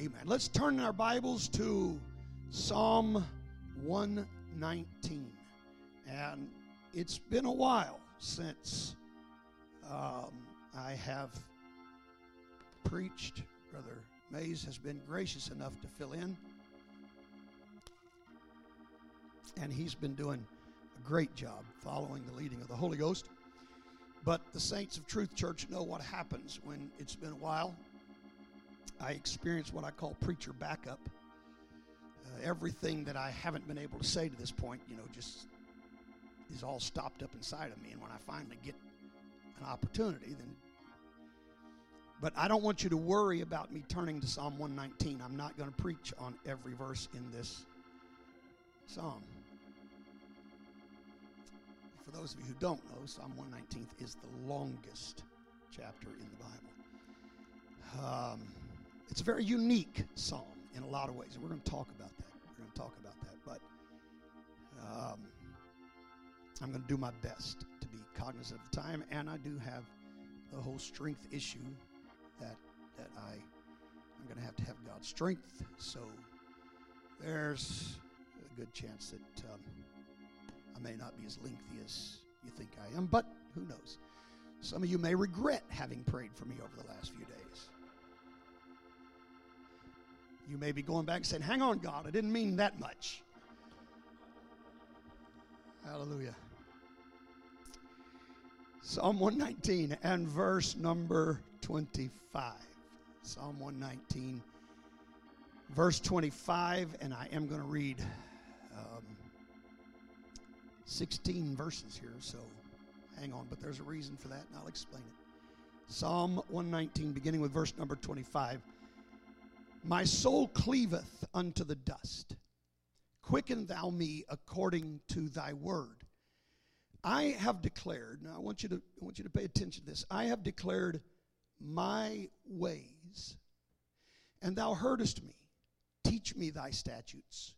Amen. Let's turn our Bibles to Psalm 119. And it's been a while since um, I have preached. Brother Mays has been gracious enough to fill in. And he's been doing a great job following the leading of the Holy Ghost. But the Saints of Truth Church know what happens when it's been a while I experience what I call preacher backup. Uh, everything that I haven't been able to say to this point, you know, just is all stopped up inside of me. And when I finally get an opportunity, then. But I don't want you to worry about me turning to Psalm 119. I'm not going to preach on every verse in this psalm. For those of you who don't know, Psalm 119 is the longest chapter in the Bible. Um, it's a very unique psalm in a lot of ways, and we're going to talk about that. We're going to talk about that, but um, I'm going to do my best to be cognizant of the time, and I do have the whole strength issue that that I I'm going to have to have God's strength. So there's a good chance that um, I may not be as lengthy as you think I am, but who knows? Some of you may regret having prayed for me over the last few days. You may be going back and saying, Hang on, God, I didn't mean that much. Hallelujah. Psalm 119 and verse number 25. Psalm 119, verse 25, and I am going to read um, 16 verses here, so hang on, but there's a reason for that, and I'll explain it. Psalm 119, beginning with verse number 25. My soul cleaveth unto the dust. Quicken thou me according to thy word. I have declared, now I want you to I want you to pay attention to this. I have declared my ways, and thou heardest me. Teach me thy statutes.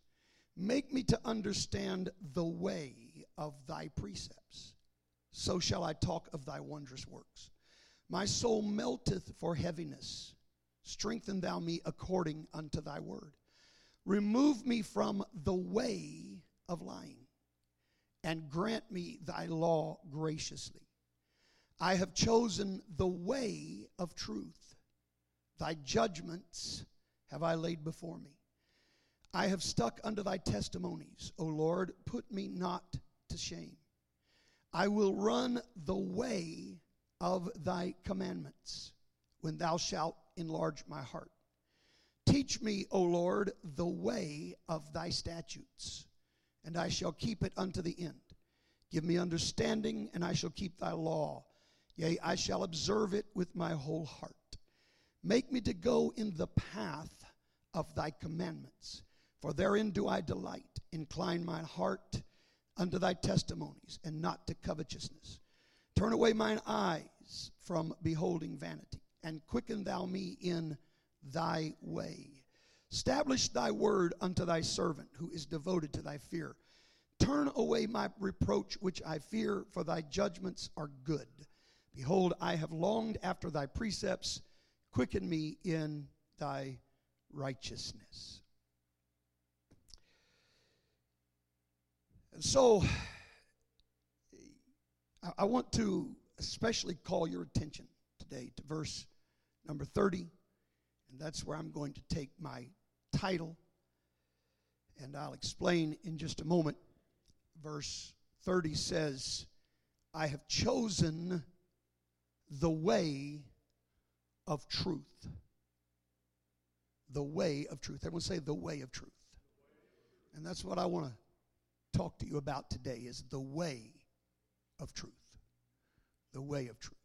Make me to understand the way of thy precepts. So shall I talk of thy wondrous works. My soul melteth for heaviness Strengthen thou me according unto thy word. Remove me from the way of lying, and grant me thy law graciously. I have chosen the way of truth. Thy judgments have I laid before me. I have stuck unto thy testimonies. O Lord, put me not to shame. I will run the way of thy commandments when thou shalt enlarge my heart. Teach me, O Lord, the way of thy statutes, and I shall keep it unto the end. Give me understanding, and I shall keep thy law. Yea, I shall observe it with my whole heart. Make me to go in the path of thy commandments, for therein do I delight. Incline my heart unto thy testimonies, and not to covetousness. Turn away mine eyes from beholding vanity and quicken thou me in thy way. Establish thy word unto thy servant who is devoted to thy fear. Turn away my reproach which I fear, for thy judgments are good. Behold, I have longed after thy precepts. Quicken me in thy righteousness. And so, I want to especially call your attention today to verse number 30. And that's where I'm going to take my title. And I'll explain in just a moment. Verse 30 says, I have chosen the way of truth. The way of truth. Everyone say the way of truth. And that's what I want to talk to you about today is the way of truth. The way of truth.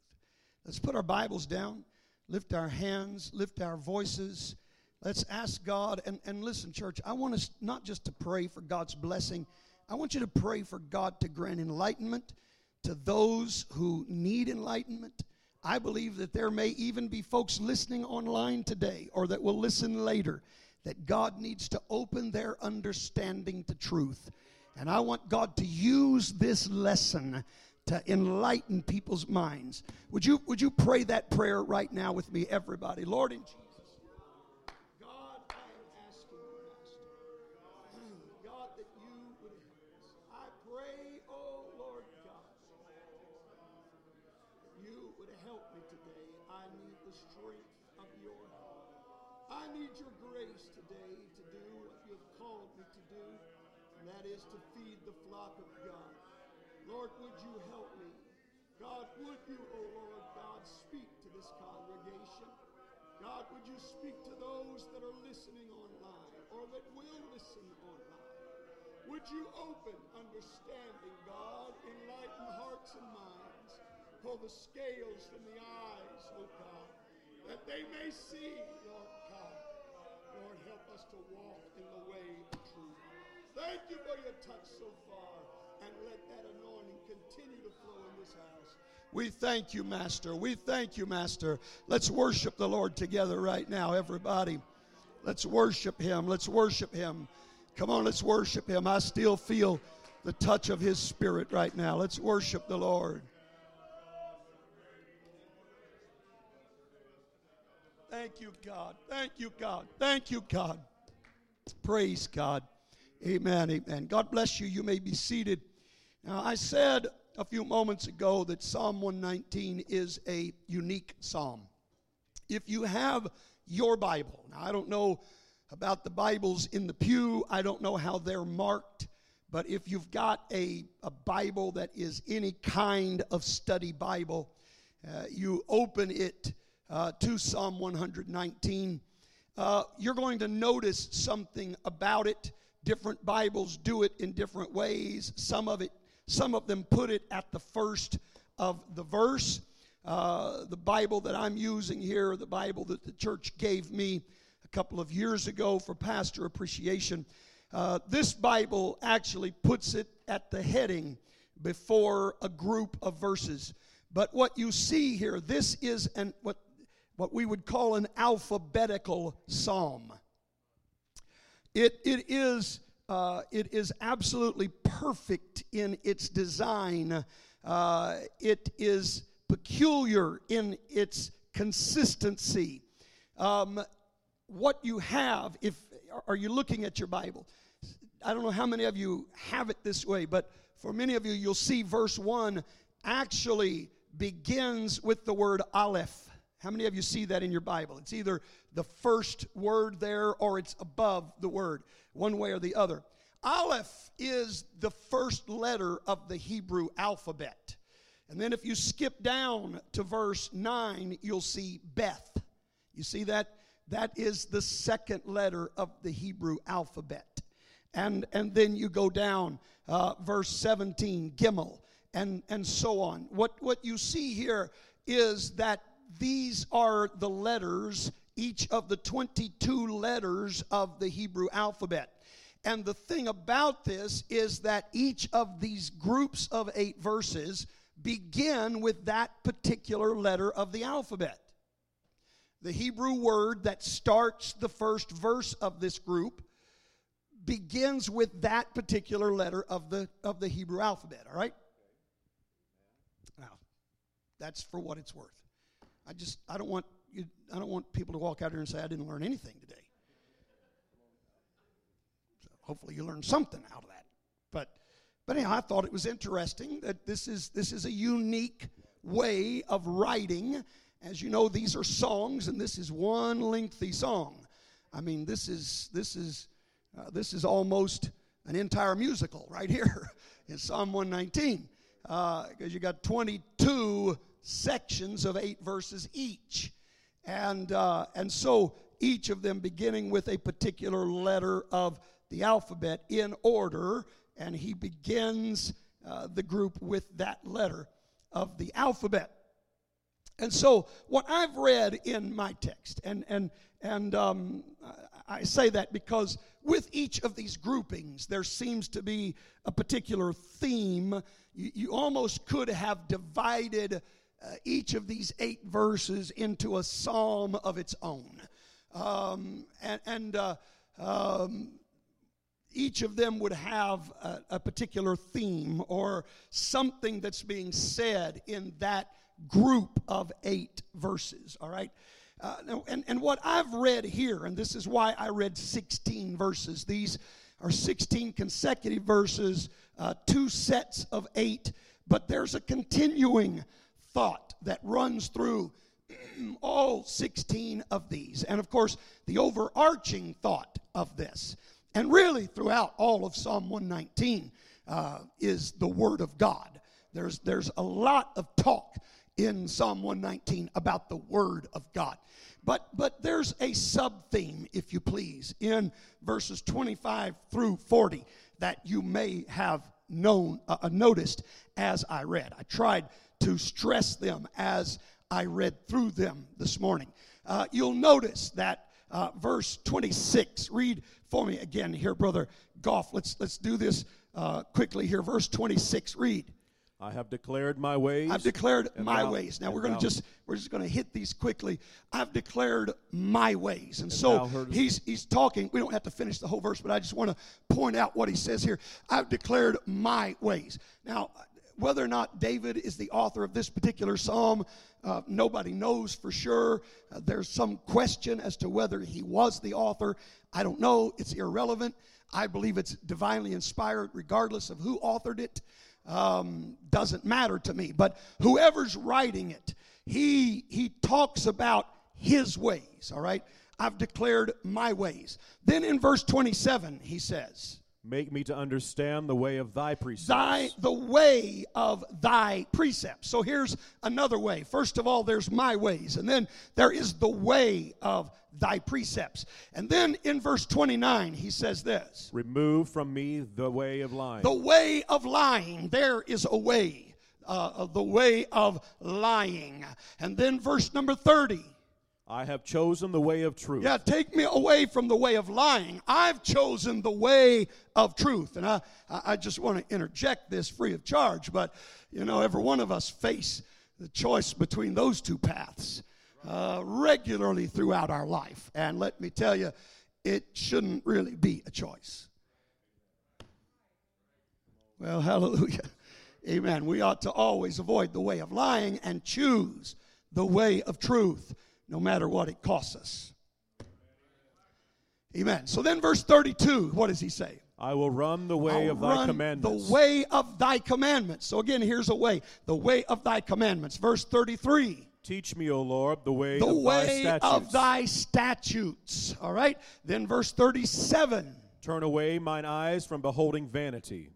Let's put our Bibles down lift our hands, lift our voices. Let's ask God. And, and listen, church, I want us not just to pray for God's blessing, I want you to pray for God to grant enlightenment to those who need enlightenment. I believe that there may even be folks listening online today or that will listen later that God needs to open their understanding to truth. And I want God to use this lesson to enlighten people's minds. Would you, would you pray that prayer right now with me, everybody? Lord, in Jesus' God, I am asking, asking God, that you would I pray, oh Lord God, you would help me today. I need the strength of your help. I need your grace today to do what you've called me to do, and that is to feed the flock of God. Lord, would you help me? God, would you, oh Lord God, speak to this congregation? God, would you speak to those that are listening online or that will listen online? Would you open understanding, God, enlighten hearts and minds, pull the scales from the eyes, oh God, that they may see, Lord God. Lord, help us to walk in the way of truth. Thank you for your touch so far, and let that anointing continue to flow in this house. We thank you, Master. We thank you, Master. Let's worship the Lord together right now, everybody. Let's worship Him. Let's worship Him. Come on, let's worship Him. I still feel the touch of His Spirit right now. Let's worship the Lord. Thank you, God. Thank you, God. Thank you, God. Praise God. Amen. Amen. God bless you. You may be seated. Now, I said a few moments ago that Psalm 119 is a unique psalm. If you have your Bible, now I don't know about the Bibles in the pew, I don't know how they're marked, but if you've got a, a Bible that is any kind of study Bible, uh, you open it uh, to Psalm 119. Uh, you're going to notice something about it. Different Bibles do it in different ways. Some of it some of them put it at the first of the verse. Uh, the Bible that I'm using here, the Bible that the church gave me a couple of years ago for pastor appreciation, uh, this Bible actually puts it at the heading before a group of verses. But what you see here, this is an what what we would call an alphabetical psalm. It, it is uh, it is absolutely perfect in its design. Uh, it is peculiar in its consistency. Um, what you have, if are you looking at your Bible? I don't know how many of you have it this way, but for many of you, you'll see verse one actually begins with the word Aleph. How many of you see that in your Bible? It's either the first word there or it's above the word, one way or the other. Aleph is the first letter of the Hebrew alphabet. And then if you skip down to verse 9, you'll see Beth. You see that? That is the second letter of the Hebrew alphabet. And, and then you go down, uh, verse 17, Gimel, and, and so on. What, what you see here is that these are the letters, each of the 22 letters of the Hebrew alphabet. And the thing about this is that each of these groups of eight verses begin with that particular letter of the alphabet. The Hebrew word that starts the first verse of this group begins with that particular letter of the, of the Hebrew alphabet, all right? Now, that's for what it's worth. I just I don't want you I don't want people to walk out here and say I didn't learn anything today. So hopefully you learned something out of that. But but anyhow, I thought it was interesting that this is this is a unique way of writing. As you know, these are songs, and this is one lengthy song. I mean, this is this is uh, this is almost an entire musical right here in Psalm 119 because uh, you got 22 sections of eight verses each. And, uh, and so each of them beginning with a particular letter of the alphabet in order, and he begins uh, the group with that letter of the alphabet. And so, what I've read in my text, and and and um, I say that because with each of these groupings, there seems to be a particular theme. You, you almost could have divided uh, each of these eight verses into a psalm of its own. Um, and, and uh, um, each of them would have a, a, particular theme or something that's being said in that group of eight verses, all right? Uh, and, and what I've read here, and this is why I read 16 verses, these are 16 consecutive verses, uh, two sets of eight, but there's a continuing thought that runs through all 16 of these. And of course, the overarching thought of this, and really throughout all of Psalm 119, uh, is the Word of God. There's, there's a lot of talk in Psalm 119 about the Word of God. But, but there's a sub theme, if you please, in verses 25 through 40 that you may have known, uh, uh noticed as I read. I tried to stress them as I read through them this morning. Uh, you'll notice that uh, verse 26. Read for me again here, brother Goff. Let's let's do this uh, quickly here. Verse 26. Read. I have declared my ways. I've declared my thou, ways. Now we're going to just we're just going to hit these quickly. I've declared my ways, and, and so he's he's talking. We don't have to finish the whole verse, but I just want to point out what he says here. I've declared my ways. Now, whether or not David is the author of this particular psalm, uh, nobody knows for sure. Uh, there's some question as to whether he was the author. I don't know. It's irrelevant. I believe it's divinely inspired, regardless of who authored it. Um, doesn't matter to me. But whoever's writing it, he he talks about his ways. All right. I've declared my ways. Then in verse 27, he says, Make me to understand the way of thy precepts. Thy the way of thy precepts. So here's another way. First of all, there's my ways, and then there is the way of thy precepts. And then in verse 29, he says this Remove from me the way of lying. The way of lying. There is a way. Uh, the way of lying. And then verse number 30. I have chosen the way of truth. Yeah, take me away from the way of lying. I've chosen the way of truth. And I, I just want to interject this free of charge, but you know, every one of us face the choice between those two paths uh, regularly throughout our life. And let me tell you, it shouldn't really be a choice. Well, hallelujah. Amen. We ought to always avoid the way of lying and choose the way of truth no matter what it costs us. Amen. So then, verse 32, what does he say? I will run the way I'll of thy commandments. The way of thy commandments. So again, here's a way. The way of thy commandments. Verse 33. Teach me, O Lord, the way, the of, way thy of thy statutes. All right. Then verse 37. Turn away mine eyes from beholding vanity.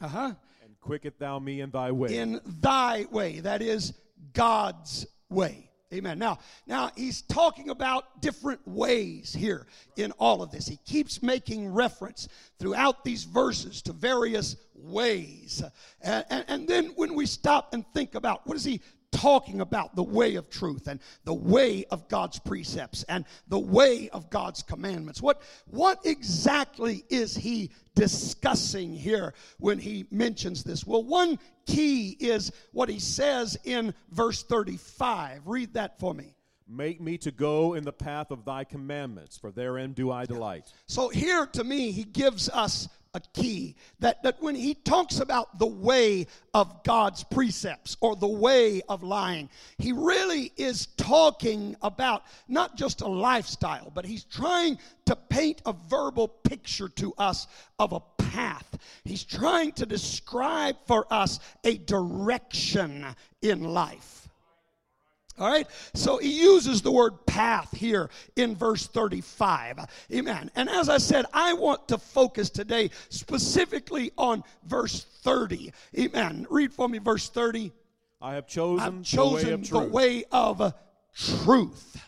Uh huh. And quicket thou me in thy way. In thy way. That is God's way. Amen. Now, now he's talking about different ways here in all of this. He keeps making reference throughout these verses to various ways. And, and, and then when we stop and think about what is he talking about the way of truth and the way of God's precepts and the way of God's commandments. What, what exactly is he discussing here when he mentions this? Well, one key is what he says in verse 35. Read that for me. Make me to go in the path of thy commandments, for therein do I delight. So here to me, he gives us a key that, that when he talks about the way of God's precepts or the way of lying, he really is talking about not just a lifestyle, but he's trying to paint a verbal picture to us of a path. He's trying to describe for us a direction in life. All right, so he uses the word path here in verse 35. Amen. And as I said, I want to focus today specifically on verse 30. Amen. Read for me verse 30. I have chosen, I've chosen the way of truth. The way of truth.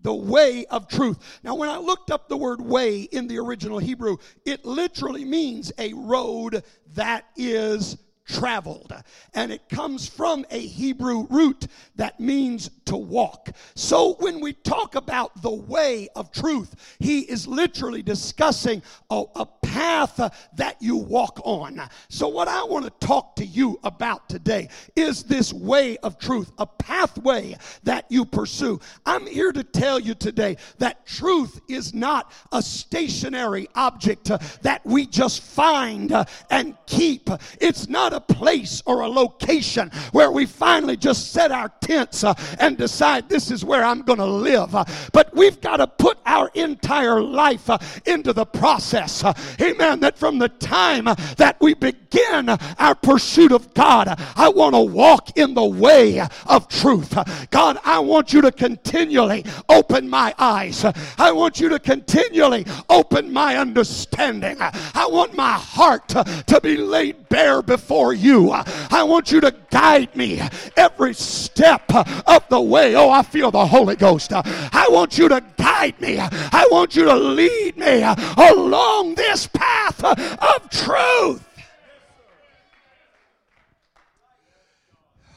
The way of truth. Now, when I looked up the word way in the original Hebrew, it literally means a road that is traveled. And it comes from a Hebrew root that means to walk. So when we talk about the way of truth, he is literally discussing a, a path that you walk on. So, what I want to talk to you about today is this way of truth, a pathway that you pursue. I'm here to tell you today that truth is not a stationary object that we just find and keep. It's not a place or a location where we finally just set our tents and decide this is where I'm going to live. But we've got to put our entire life into the process. Amen. That from the time that we begin our pursuit of God, I want to walk in the way of truth. God, I want you to continually open my eyes. I want you to continually open my understanding. I want my heart to be laid bare before you. I want you to guide me every step of the way. Oh, I feel the Holy Ghost. I want you to guide me. I want you to lead me along this path of truth.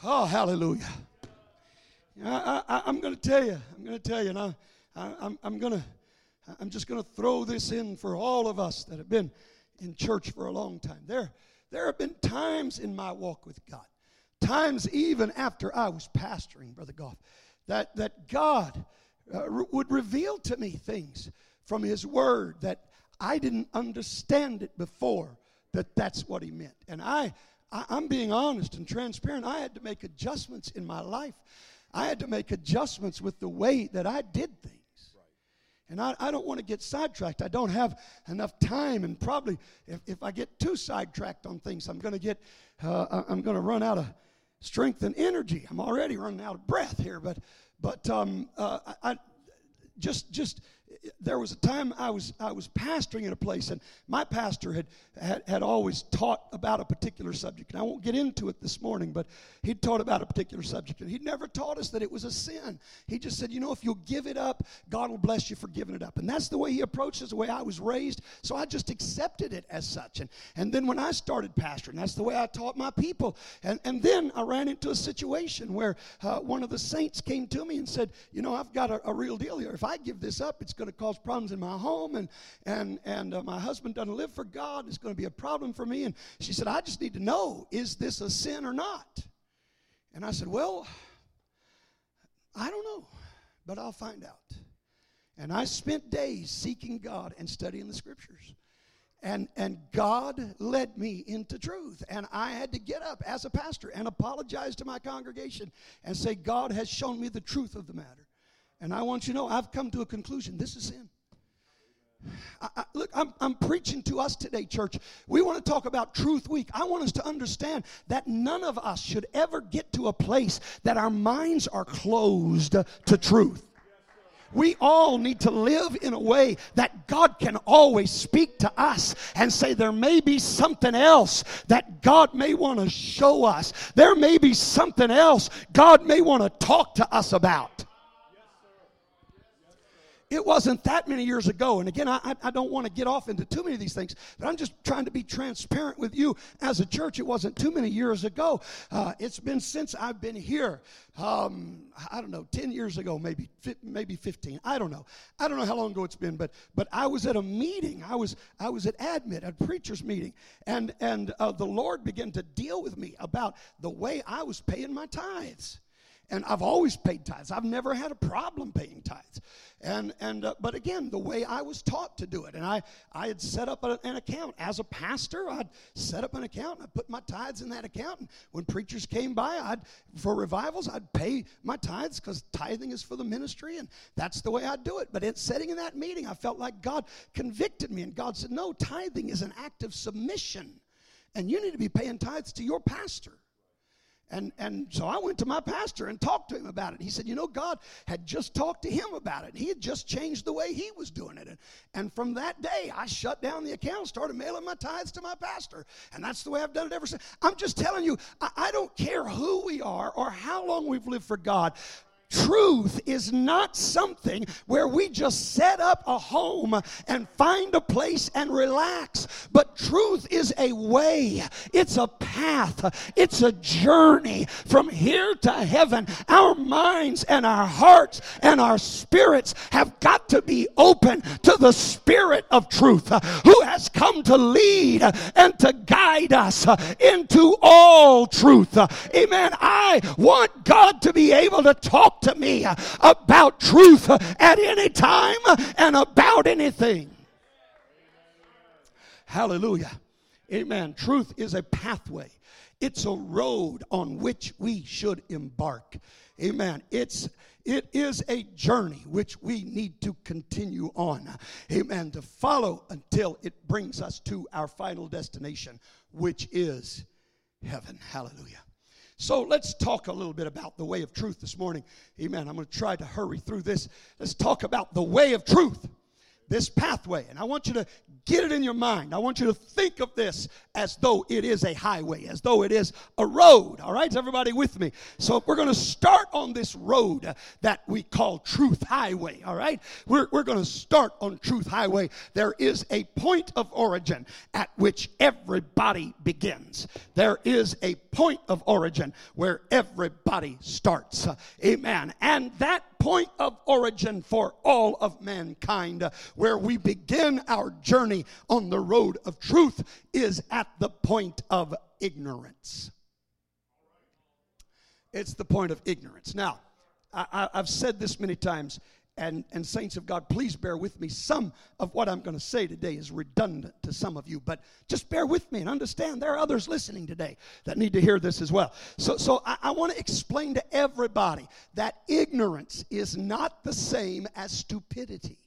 Oh, hallelujah. I, am going to tell you, I'm going to tell you, and I, I, I'm, I'm going to, I'm just going to throw this in for all of us that have been in church for a long time. There, there have been times in my walk with God, times even after I was pastoring, Brother Goff, that, that God uh, would reveal to me things from His Word that I didn't understand it before that that's what He meant. And I, I, I'm being honest and transparent. I had to make adjustments in my life. I had to make adjustments with the way that I did things. And I, I don't want to get sidetracked. I don't have enough time, and probably if, if I get too sidetracked on things, I'm going to get, uh, I'm going to run out of strength and energy. I'm already running out of breath here, but, but um, uh, I, I just, just there was a time I was I was pastoring in a place, and my pastor had, had had always taught about a particular subject. And I won't get into it this morning, but he'd taught about a particular subject, and he'd never taught us that it was a sin. He just said, you know, if you'll give it up, God will bless you for giving it up. And that's the way he approached it, the way I was raised. So I just accepted it as such. And and then when I started pastoring, that's the way I taught my people. And and then I ran into a situation where uh, one of the saints came to me and said, you know, I've got a, a real deal here. If I give this up, it's going to cause problems in my home, and and and uh, my husband doesn't live for God. It's going to be a problem for me. And she said, I just need to know, is this a sin or not? And I said, Well, I don't know, but I'll find out. And I spent days seeking God and studying the scriptures. And, and God led me into truth. And I had to get up as a pastor and apologize to my congregation and say, God has shown me the truth of the matter. And I want you to know I've come to a conclusion. This is sin. I, I, look, I'm, I'm preaching to us today, church. We want to talk about Truth Week. I want us to understand that none of us should ever get to a place that our minds are closed to truth. We all need to live in a way that God can always speak to us and say, There may be something else that God may want to show us. There may be something else God may want to talk to us about it wasn't that many years ago. And again, I, I don't want to get off into too many of these things, but I'm just trying to be transparent with you as a church. It wasn't too many years ago. Uh, it's been since I've been here. Um, I don't know, 10 years ago, maybe, maybe 15. I don't know. I don't know how long ago it's been, but, but I was at a meeting. I was, I was at Admit, a preacher's meeting, and, and uh, the Lord began to deal with me about the way I was paying my tithes and I've always paid tithes. I've never had a problem paying tithes. And and uh, but again, the way I was taught to do it, and I I had set up a, an account as a pastor. I'd set up an account. and I put my tithes in that account. And when preachers came by, I'd for revivals, I'd pay my tithes because tithing is for the ministry, and that's the way I do it. But in sitting in that meeting, I felt like God convicted me, and God said, "No, tithing is an act of submission, and you need to be paying tithes to your pastor." And, and so I went to my pastor and talked to him about it. He said, You know, God had just talked to him about it. He had just changed the way he was doing it. And, and from that day, I shut down the account, started mailing my tithes to my pastor. And that's the way I've done it ever since. I'm just telling you, I, I don't care who we are or how long we've lived for God. Truth is not something where we just set up a home and find a place and relax. But truth is a way, it's a path, it's a journey from here to heaven. Our minds and our hearts and our spirits have got to be open to the Spirit of truth uh, who has come to lead and to guide us uh, into all truth. Uh, amen. I want God to be able to talk to me about truth at any time and about anything. Hallelujah. Amen. Truth is a pathway. It's a road on which we should embark. Amen. It's It is a journey which we need to continue on. Amen. To follow until it brings us to our final destination, which is heaven. Hallelujah. So let's talk a little bit about the way of truth this morning. Amen. I'm going to try to hurry through this. Let's talk about the way of truth this pathway. And I want you to get it in your mind. I want you to think of this as though it is a highway, as though it is a road. All right, is everybody with me? So we're going to start on this road that we call Truth Highway. All right, we're, we're going to start on Truth Highway. There is a point of origin at which everybody begins. There is a point of origin where everybody starts. Amen. And that point of origin for all of mankind, uh, where we begin our journey on the road of truth, is at the point of ignorance. It's the point of ignorance. Now, I, have said this many times and, and saints of God, please bear with me. Some of what I'm going to say today is redundant to some of you, but just bear with me and understand there are others listening today that need to hear this as well. So, so I, I want to explain to everybody that ignorance is not the same as stupidity.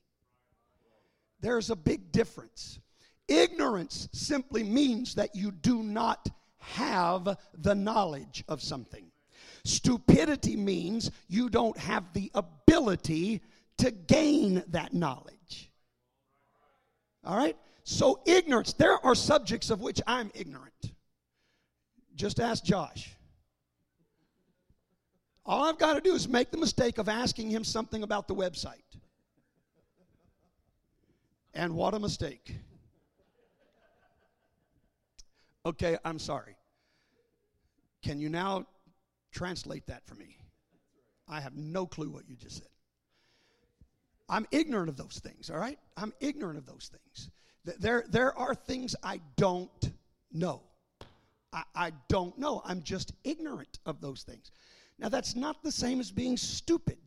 There's a big difference. Ignorance simply means that you do not have the knowledge of something. Stupidity means you don't have the ability to gain that knowledge. All right? So, ignorance, there are subjects of which I'm ignorant. Just ask Josh. All I've got to do is make the mistake of asking him something about the website. And what a mistake. Okay, I'm sorry. Can you now translate that for me? I have no clue what you just said. I'm ignorant of those things, all right? I'm ignorant of those things. There, there are things I don't know. I, I don't know. I'm just ignorant of those things. Now, that's not the same as being stupid.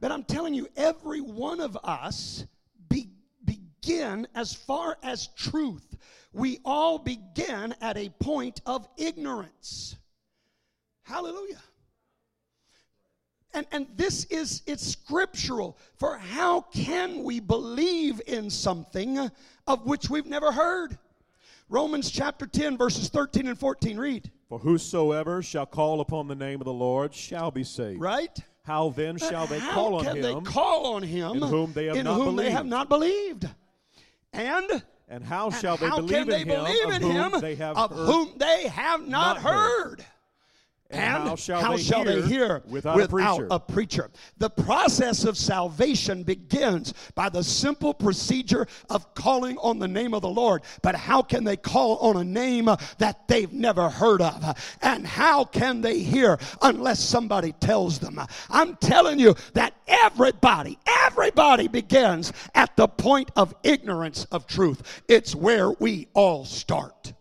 But I'm telling you, every one of us be, begin as far as truth. We all begin at a point of ignorance. Hallelujah. And, and this is, it's scriptural. For how can we believe in something of which we've never heard? Romans chapter 10, verses 13 and 14. Read. For whosoever shall call upon the name of the Lord shall be saved. Right? How then uh, shall they call on can him? they call on him in whom they have in not whom they believed? have not believed? And And how and shall they how believe can they in him believe of in whom they have of heard? whom they have not, not heard? heard? And And how shall they hear hear without a preacher? a preacher? The process of salvation begins by the simple procedure of calling on the name of the Lord. But how can they call on a name that they've never heard of? And how can they hear unless somebody tells them? I'm telling you that everybody, everybody begins at the point of ignorance of truth. It's where we all start.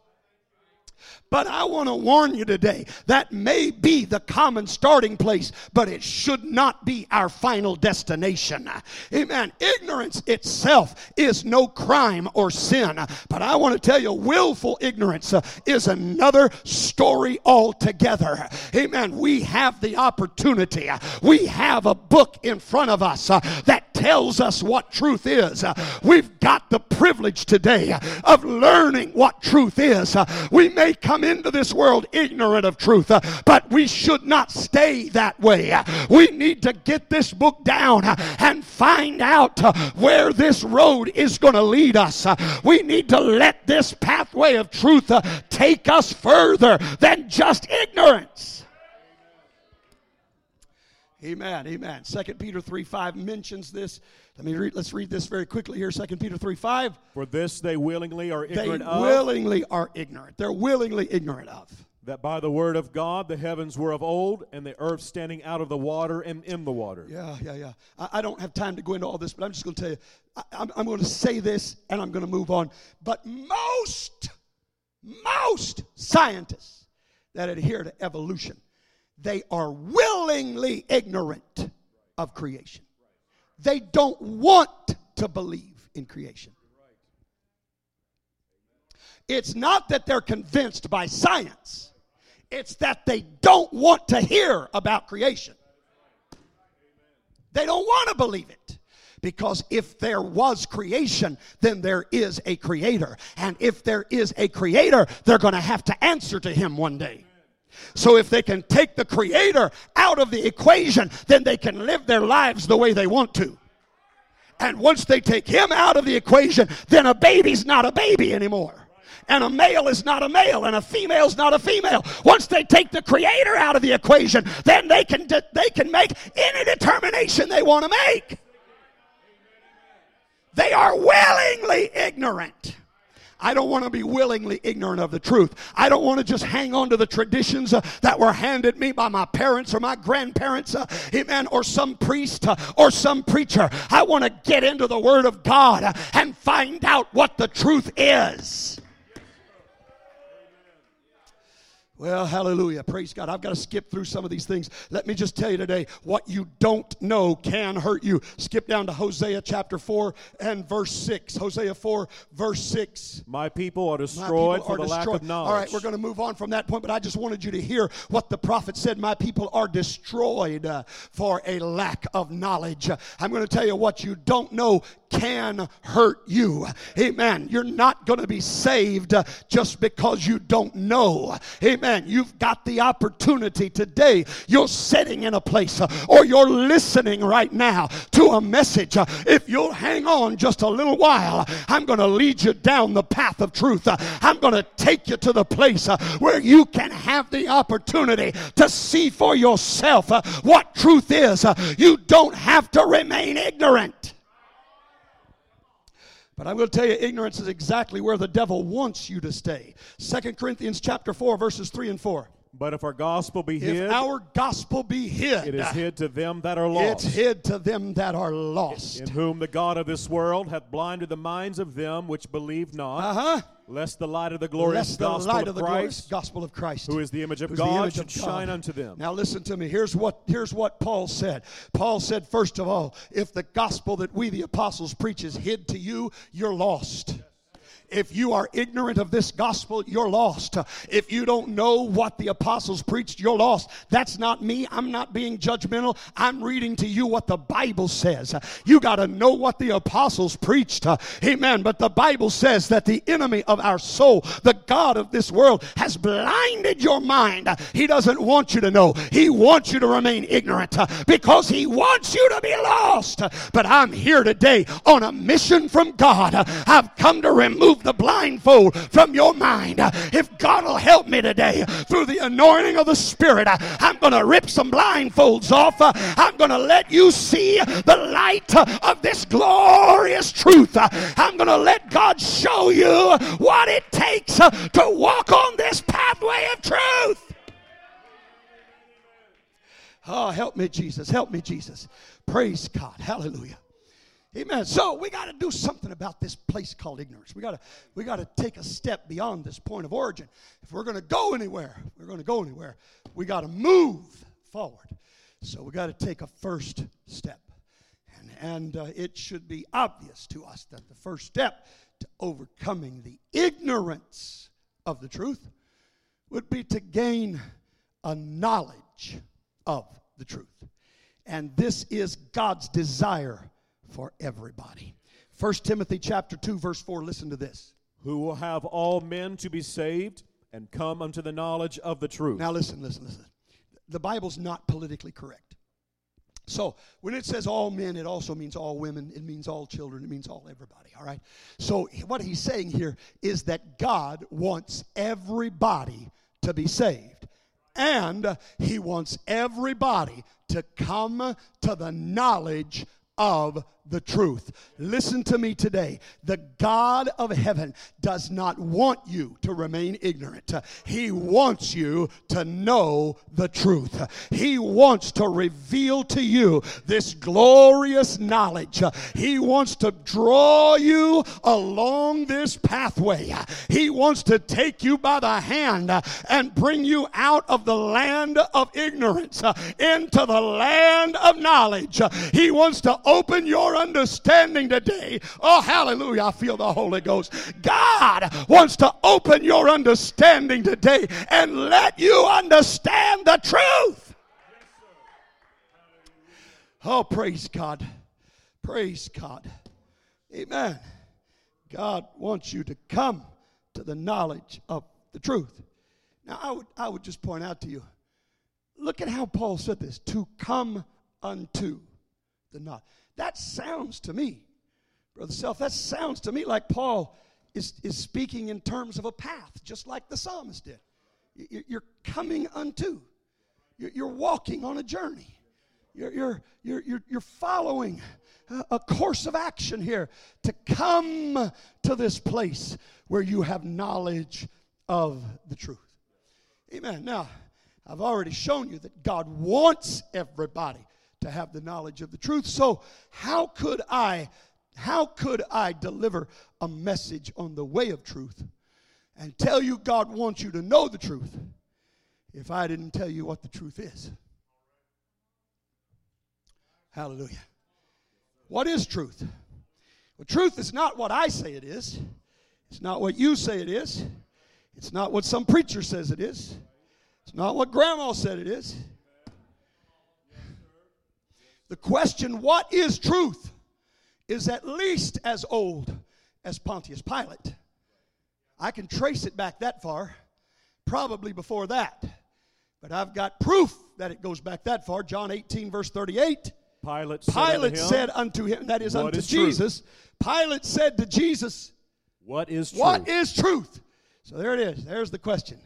But I want to warn you today that may be the common starting place, but it should not be our final destination. Amen. Ignorance itself is no crime or sin, but I want to tell you, willful ignorance uh, is another story altogether. Amen. We have the opportunity, we have a book in front of us uh, that tells us what truth is. We've got the privilege today of learning what truth is. We may come into this world ignorant of truth, but we should not stay that way. We need to get this book down and find out where this road is going to lead us. We need to let this pathway of truth take us further than just ignorance. Amen. Amen. Second Peter 3 5 mentions this. Let me read, let's read this very quickly here. Second Peter 3 5. For this they willingly are They ignorant of, willingly are ignorant. They're willingly ignorant of. that by the word of God the heavens were of old, and the earth standing out of the water and in the water. Yeah, yeah, yeah. I, I don't have time to go into all this, but I'm just going to tell you. I, I'm, I'm going to say this and I'm going to move on. But most, most scientists that adhere to evolution, they are willingly ignorant of creation. They don't want to believe in creation. It's not that they're convinced by science, it's that they don't want to hear about creation. They don't want to believe it. Because if there was creation, then there is a creator. And if there is a creator, they're going to have to answer to him one day. So if they can take the creator out of the equation, then they can live their lives the way they want to. And once they take him out of the equation, then a baby's not a baby anymore. And a male is not a male, and a female's not a female. Once they take the creator out of the equation, then they can, de- they can make any determination they want to make. They are willingly ignorant. I don't want to be willingly ignorant of the truth. I don't want to just hang on to the traditions uh, that were handed me by my parents or my grandparents, uh, amen, or some priest uh, or some preacher. I want to get into the Word of God uh, and find out what the truth is. Well, hallelujah. Praise God. I've got to skip through some of these things. Let me just tell you today what you don't know can hurt you. Skip down to Hosea chapter 4 and verse 6. Hosea 4, verse 6. My people are destroyed people for are the lack of knowledge. All right, we're going to move on from that point, but I just wanted you to hear what the prophet said. My people are destroyed uh, for a lack of knowledge. I'm going to tell you what you don't know can hurt you. Amen. You're not going to be saved uh, just because you don't know. Amen. You've got the opportunity today. You're sitting in a place uh, or you're listening right now to a message. Uh, If you'll hang on just a little while, I'm going to lead you down the path of truth. Uh, I'm going to take you to the place uh, where you can have the opportunity to see for yourself uh, what truth is. Uh, You don't have to remain ignorant. But I'm going to tell you, ignorance is exactly where the devil wants you to stay. Second Corinthians chapter 4, verses 3 and 4. But if our gospel be If hid, our gospel be hid, it is hid to them that are lost. it's hid to them that are lost. In whom the God of this world hath blinded the minds of them which believe not, Uh-huh. lest the light of the glorious Lest the gospel light of, of the glorious Christ, gospel of Christ, who is the image of the God, image should of God. shine unto them. Now listen to me. Here's what here's what Paul said. Paul said, first of all, if the gospel that we the apostles preach is hid to you, you're lost. If you are ignorant of this gospel, you're lost. If you don't know what the apostles preached, you're lost. That's not me. I'm not being judgmental. I'm reading to you what the Bible says. You got to know what the apostles preached. Amen. But the Bible says that the enemy of our soul, the God of this world, has blinded your mind. He doesn't want you to know. He wants you to remain ignorant uh, because he wants you to be lost. But I'm here today on a mission from God. I've come to remove the blindfold from your mind. If God will help me today through the anointing of the Spirit, I'm going to rip some blindfolds off. I'm going to let you see the light of this glorious truth. I'm going to let God show you what it takes to walk on this pathway of truth. Oh, help me, Jesus. Help me, Jesus. Praise God. Hallelujah. Amen. So we got to do something about this place called ignorance. We got to we got to take a step beyond this point of origin. If we're going to go anywhere, we're going to go anywhere. We got to move forward. So we got to take a first step, and and uh, it should be obvious to us that the first step to overcoming the ignorance of the truth would be to gain a knowledge of the truth. And this is God's desire for everybody. 1 Timothy chapter 2 verse 4 listen to this. Who will have all men to be saved and come unto the knowledge of the truth. Now listen, listen, listen. The Bible's not politically correct. So when it says all men, it also means all women, it means all children, it means all everybody, all right? So what he's saying here is that God wants everybody to be saved. And he wants everybody to come to the knowledge of the truth. Listen to me today. The God of heaven does not want you to remain ignorant. He wants you to know the truth. He wants to reveal to you this glorious knowledge. He wants to draw you along this pathway. He wants to take you by the hand and bring you out of the land of ignorance into the land of knowledge. He wants to open your understanding today. Oh, hallelujah. I feel the Holy Ghost. God wants to open your understanding today and let you understand the truth. Oh, praise God. Praise God. Amen. God wants you to come to the knowledge of the truth. Now, I would, I would just point out to you look at how Paul said this to come unto the knowledge. That sounds to me, Brother Self, that sounds to me like Paul is, is speaking in terms of a path, just like the psalmist did. You're coming unto, you're walking on a journey. You're, you're, you're, you're, you're following a course of action here to come to this place where you have knowledge of the truth. Amen. Now, I've already shown you that God wants everybody to have the knowledge of the truth. So, how could I how could I deliver a message on the way of truth and tell you God wants you to know the truth if I didn't tell you what the truth is? Hallelujah. What is truth? Well, truth is not what I say it is. It's not what you say it is. It's not what some preacher says it is. It's not what grandma said it is. The question, what is truth, is at least as old as Pontius Pilate. I can trace it back that far, probably before that. But I've got proof that it goes back that far. John 18, verse 38. Pilate said, Pilate unto, said unto him, that is unto is Jesus. Pilate said to Jesus, What is truth? What is truth? So there it is. There's the question.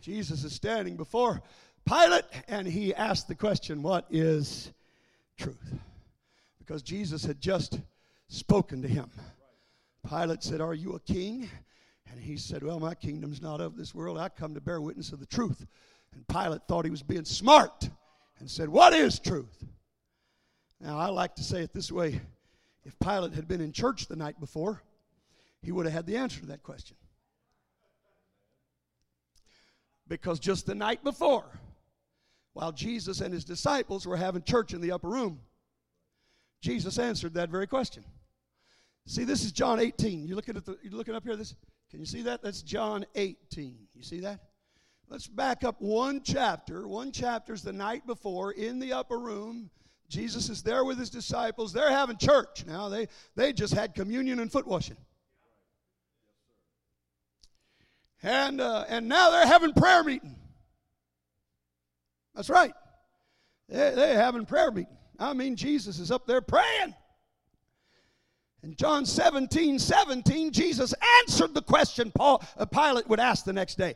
Jesus is standing before Pilate and he asked the question, What is truth? Because Jesus had just spoken to him. Pilate said, Are you a king? And he said, Well, my kingdom's not of this world. I come to bear witness of the truth. And Pilate thought he was being smart and said, What is truth? Now, I like to say it this way if Pilate had been in church the night before, he would have had the answer to that question. Because just the night before, while Jesus and his disciples were having church in the upper room, Jesus answered that very question. See, this is John 18. You looking at the you looking up here? This can you see that? That's John 18. You see that? Let's back up one chapter. One chapter is the night before in the upper room. Jesus is there with his disciples. They're having church now. They, they just had communion and foot washing. And, uh, and now they're having prayer meeting. That's right. They, they're having prayer meeting. I mean, Jesus is up there praying. In John 17, 17, Jesus answered the question Paul, uh, Pilate would ask the next day.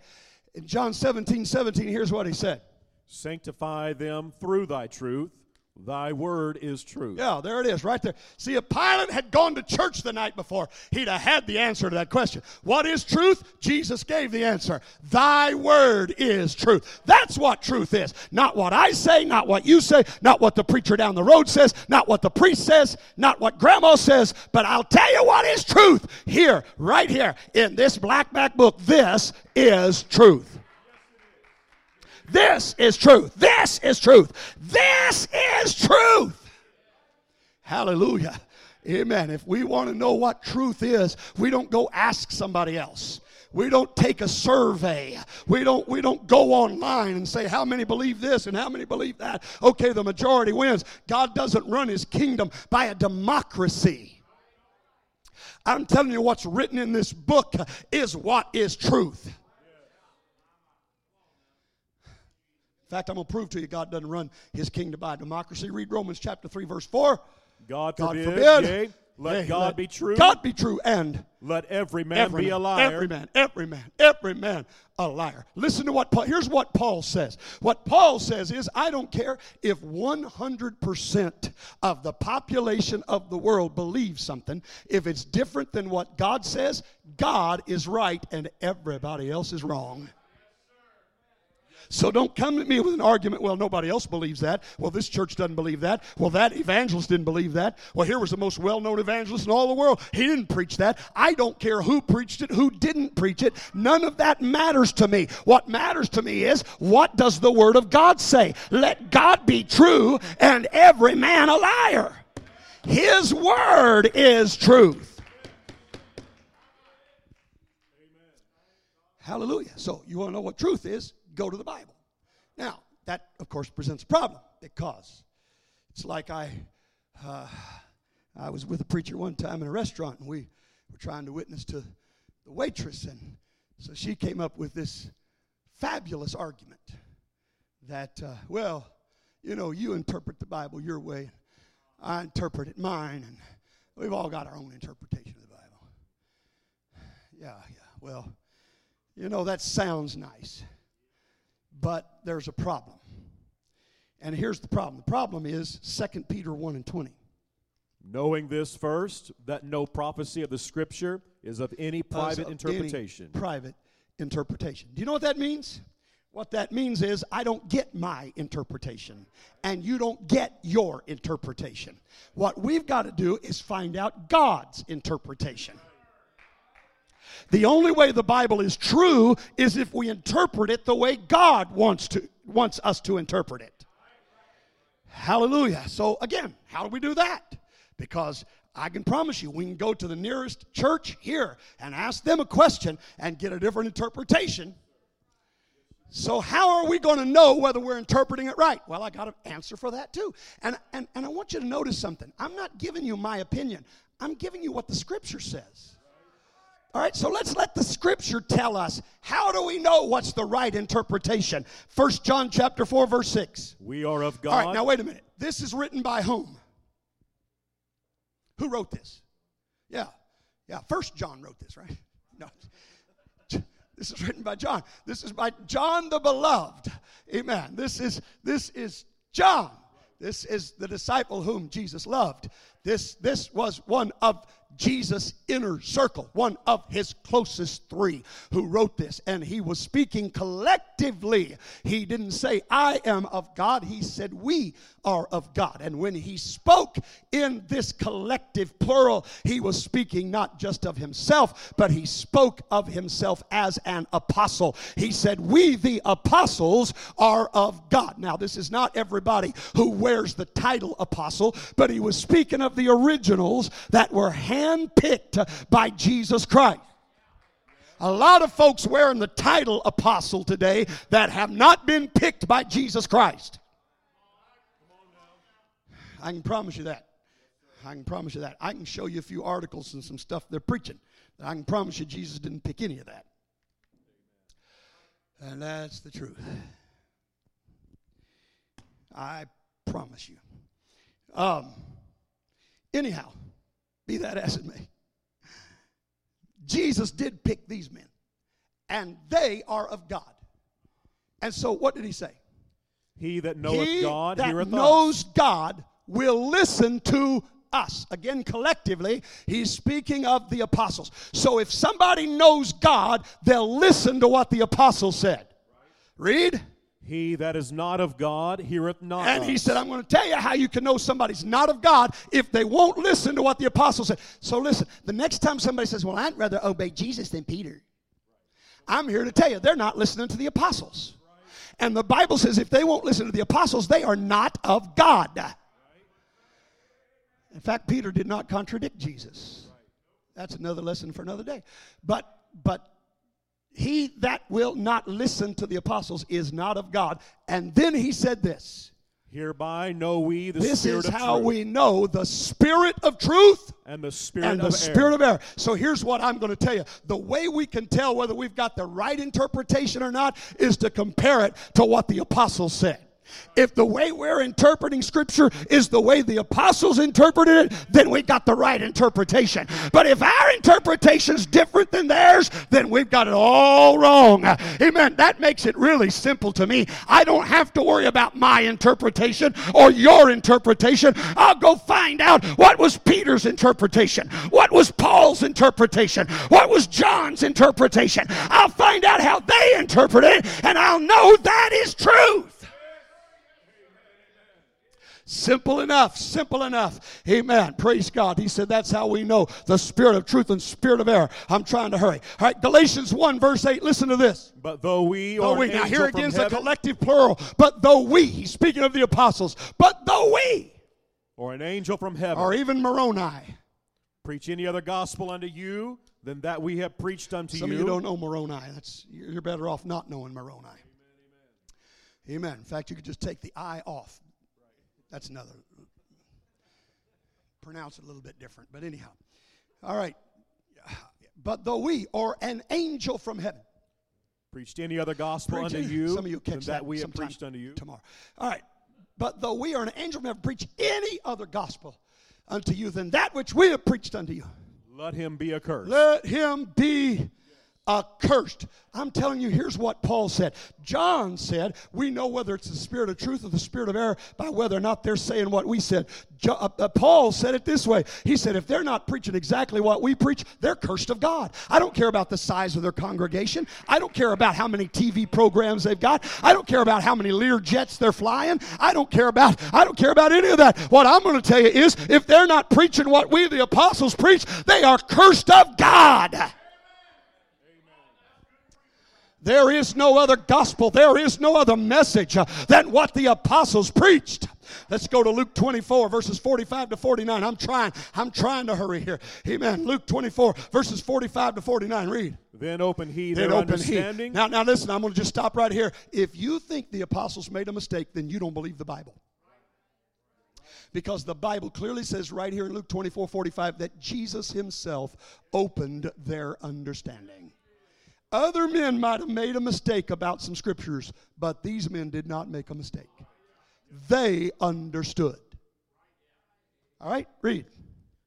In John 17, 17, here's what he said Sanctify them through thy truth. Thy word is true. Yeah, there it is, right there. See, if Pilate had gone to church the night before, he'd have had the answer to that question. What is truth? Jesus gave the answer. Thy word is truth. That's what truth is. Not what I say, not what you say, not what the preacher down the road says, not what the priest says, not what grandma says, but I'll tell you what is truth. Here, right here, in this black back book, this is truth. This is truth. This is truth. This is truth. Hallelujah. Amen. If we want to know what truth is, we don't go ask somebody else. We don't take a survey. We don't we don't go online and say how many believe this and how many believe that. Okay, the majority wins. God doesn't run his kingdom by a democracy. I'm telling you what's written in this book is what is truth. In fact, I'm going to prove to you God doesn't run his kingdom by democracy. Read Romans chapter 3, verse 4. God forbid, God forbid yea, let God let be true. God be true and let every man every be man, a liar. Every man, every man, every man a liar. Listen to what Paul, here's what Paul says. What Paul says is, I don't care if 100% of the population of the world believes something. If it's different than what God says, God is right and everybody else is wrong. So don't come at me with an argument, well, nobody else believes that. Well, this church doesn't believe that. Well, that evangelist didn't believe that. Well, here was the most well known evangelist in all the world. He didn't preach that. I don't care who preached it, who didn't preach it. None of that matters to me. What matters to me is what does the Word of God say? Let God be true and every man a liar. His Word is truth. Hallelujah. So, you want to know what truth is? Go to the Bible. Now, that, of course, presents a problem because It's like I, uh, I was with a preacher one time in a restaurant, and we were trying to witness to the waitress, and so she came up with this fabulous argument that, uh, well, you know, you interpret the Bible your way, I interpret it mine, and we've all got our own interpretation of the Bible. Yeah, yeah. Well, you know, that sounds nice, but there's a problem. And here's the problem the problem is 2 Peter 1 and 20. Knowing this first, that no prophecy of the Scripture is of any private Of interpretation. Any private interpretation. Do you know what that means? What that means is I don't get my interpretation, and you don't get your interpretation. What we've got to do is find out God's interpretation. The only way the Bible is true is if we interpret it the way God wants to wants us to interpret it. Hallelujah. So again, how do we do that? Because I can promise you, we can go to the nearest church here and ask them a question and get a different interpretation. So, how are we going to know whether we're interpreting it right? Well, I got an answer for that too. And, and, and I want you to notice something. I'm not giving you my opinion, I'm giving you what the scripture says. All right, so let's let the scripture tell us how do we know what's the right interpretation? First John chapter 4 verse 6. We are of God. All right, now wait a minute. This is written by whom? Who wrote this? Yeah. Yeah, first John wrote this, right? No. This is written by John. This is by John the beloved. Amen. This is this is John. This is the disciple whom Jesus loved. This this was one of Jesus' inner circle, one of his closest three who wrote this. And he was speaking collectively. He didn't say, I am of God. He said, We are of God. And when he spoke in this collective plural, he was speaking not just of himself, but he spoke of himself as an apostle. He said, We, the apostles, are of God. Now, this is not everybody who wears the title apostle, but he was speaking of the originals that were handpicked by Jesus Christ. A lot of folks wearing the title apostle today that have not been picked by Jesus Christ. I can promise you that. I can promise you that. I can show you a few articles and some stuff they're preaching. I can promise you Jesus didn't pick any of that. And that's the truth. I promise you. Um, anyhow, be that as it may, Jesus did pick these men, and they are of God. And so, what did he say? He that knoweth he God that knows us. God will listen to us. Again, collectively, he's speaking of the apostles. So if somebody knows God, they'll listen to what the apostles said. Read. He that is not of God heareth not And he us. said, I'm going to tell you how you can know somebody's not of God if they won't listen to what the apostles said. So listen, the next time somebody says, Well, I'd rather obey Jesus than Peter, I'm here to tell you they're not listening to the apostles. And the Bible says if they won't listen to the apostles, they are not of God. In fact, Peter did not contradict Jesus. That's another lesson for another day. But but he that will not listen to the apostles is not of God. And then he said this. Hereby know we the spirit of truth. This spirit is of how truth we know the spirit of truth and the spirit and the of spirit error. of error. So here's what I'm going to tell you. The way we can tell whether we've got the right interpretation or not is to compare it to what the apostles said. If the way we're interpreting scripture is the way the apostles interpreted it, then we got the right interpretation. But if our interpretation's different than theirs, then we've got it all wrong. Amen. That makes it really simple to me. I don't have to worry about my interpretation or your interpretation. I'll go find out what was Peter's interpretation, what was Paul's interpretation, what was John's interpretation. I'll find out how they interpreted it, and I'll know that is truth. Simple enough, simple enough. Amen. Praise God. He said that's how we know the spirit of truth and spirit of error. I'm trying to hurry. All right, Galatians 1, verse 8. Listen to this. But though we Though or we, now here again is a collective plural. But though we, he's speaking of the apostles, but though we, or an angel from heaven or even Moroni. preach any other gospel unto you than that we have preached unto Some you, of you don't know Moroni. That's you're better off not knowing Moroni. Amen. In fact, you could just take the I off. That's another pronounce it a little bit different, but anyhow. All right. But though we or an angel from heaven Preached any other gospel preach unto any- you some of you catch that that we have preached unto you. tomorrow. All right. But though we are an angel from heaven preach any other gospel unto you than that which we have preached unto you. Let him be accursed. Let him be accursed. I'm telling you, here's what Paul said. John said, We know whether it's the spirit of truth or the spirit of error by whether or not they're saying what we said. Jo- uh, uh, Paul said it this way He said, If they're not preaching exactly what we preach, they're cursed of God. I don't care about the size of their congregation. I don't care about how many TV programs they've got. I don't care about how many Lear jets they're flying. I don't care about I don't care about any of that. What I'm going to tell you is if they're not preaching what we the apostles preach, they are cursed of God. There is no other gospel, there is no other message uh, than what the apostles preached. Let's go to Luke 24, verses 45 to 49. I'm trying, I'm trying to hurry here. Amen. Luke 24, verses 45 to 49. Read. Then open he Then their open he. understanding. Now, now listen, I'm going to just stop right here. If you think the apostles made a mistake, then you don't believe the Bible. Because the Bible clearly says right here in Luke 24, 45 that Jesus himself opened their understanding. Other men might have made a mistake about some scriptures, but these men did not make a mistake. They understood. All right, read.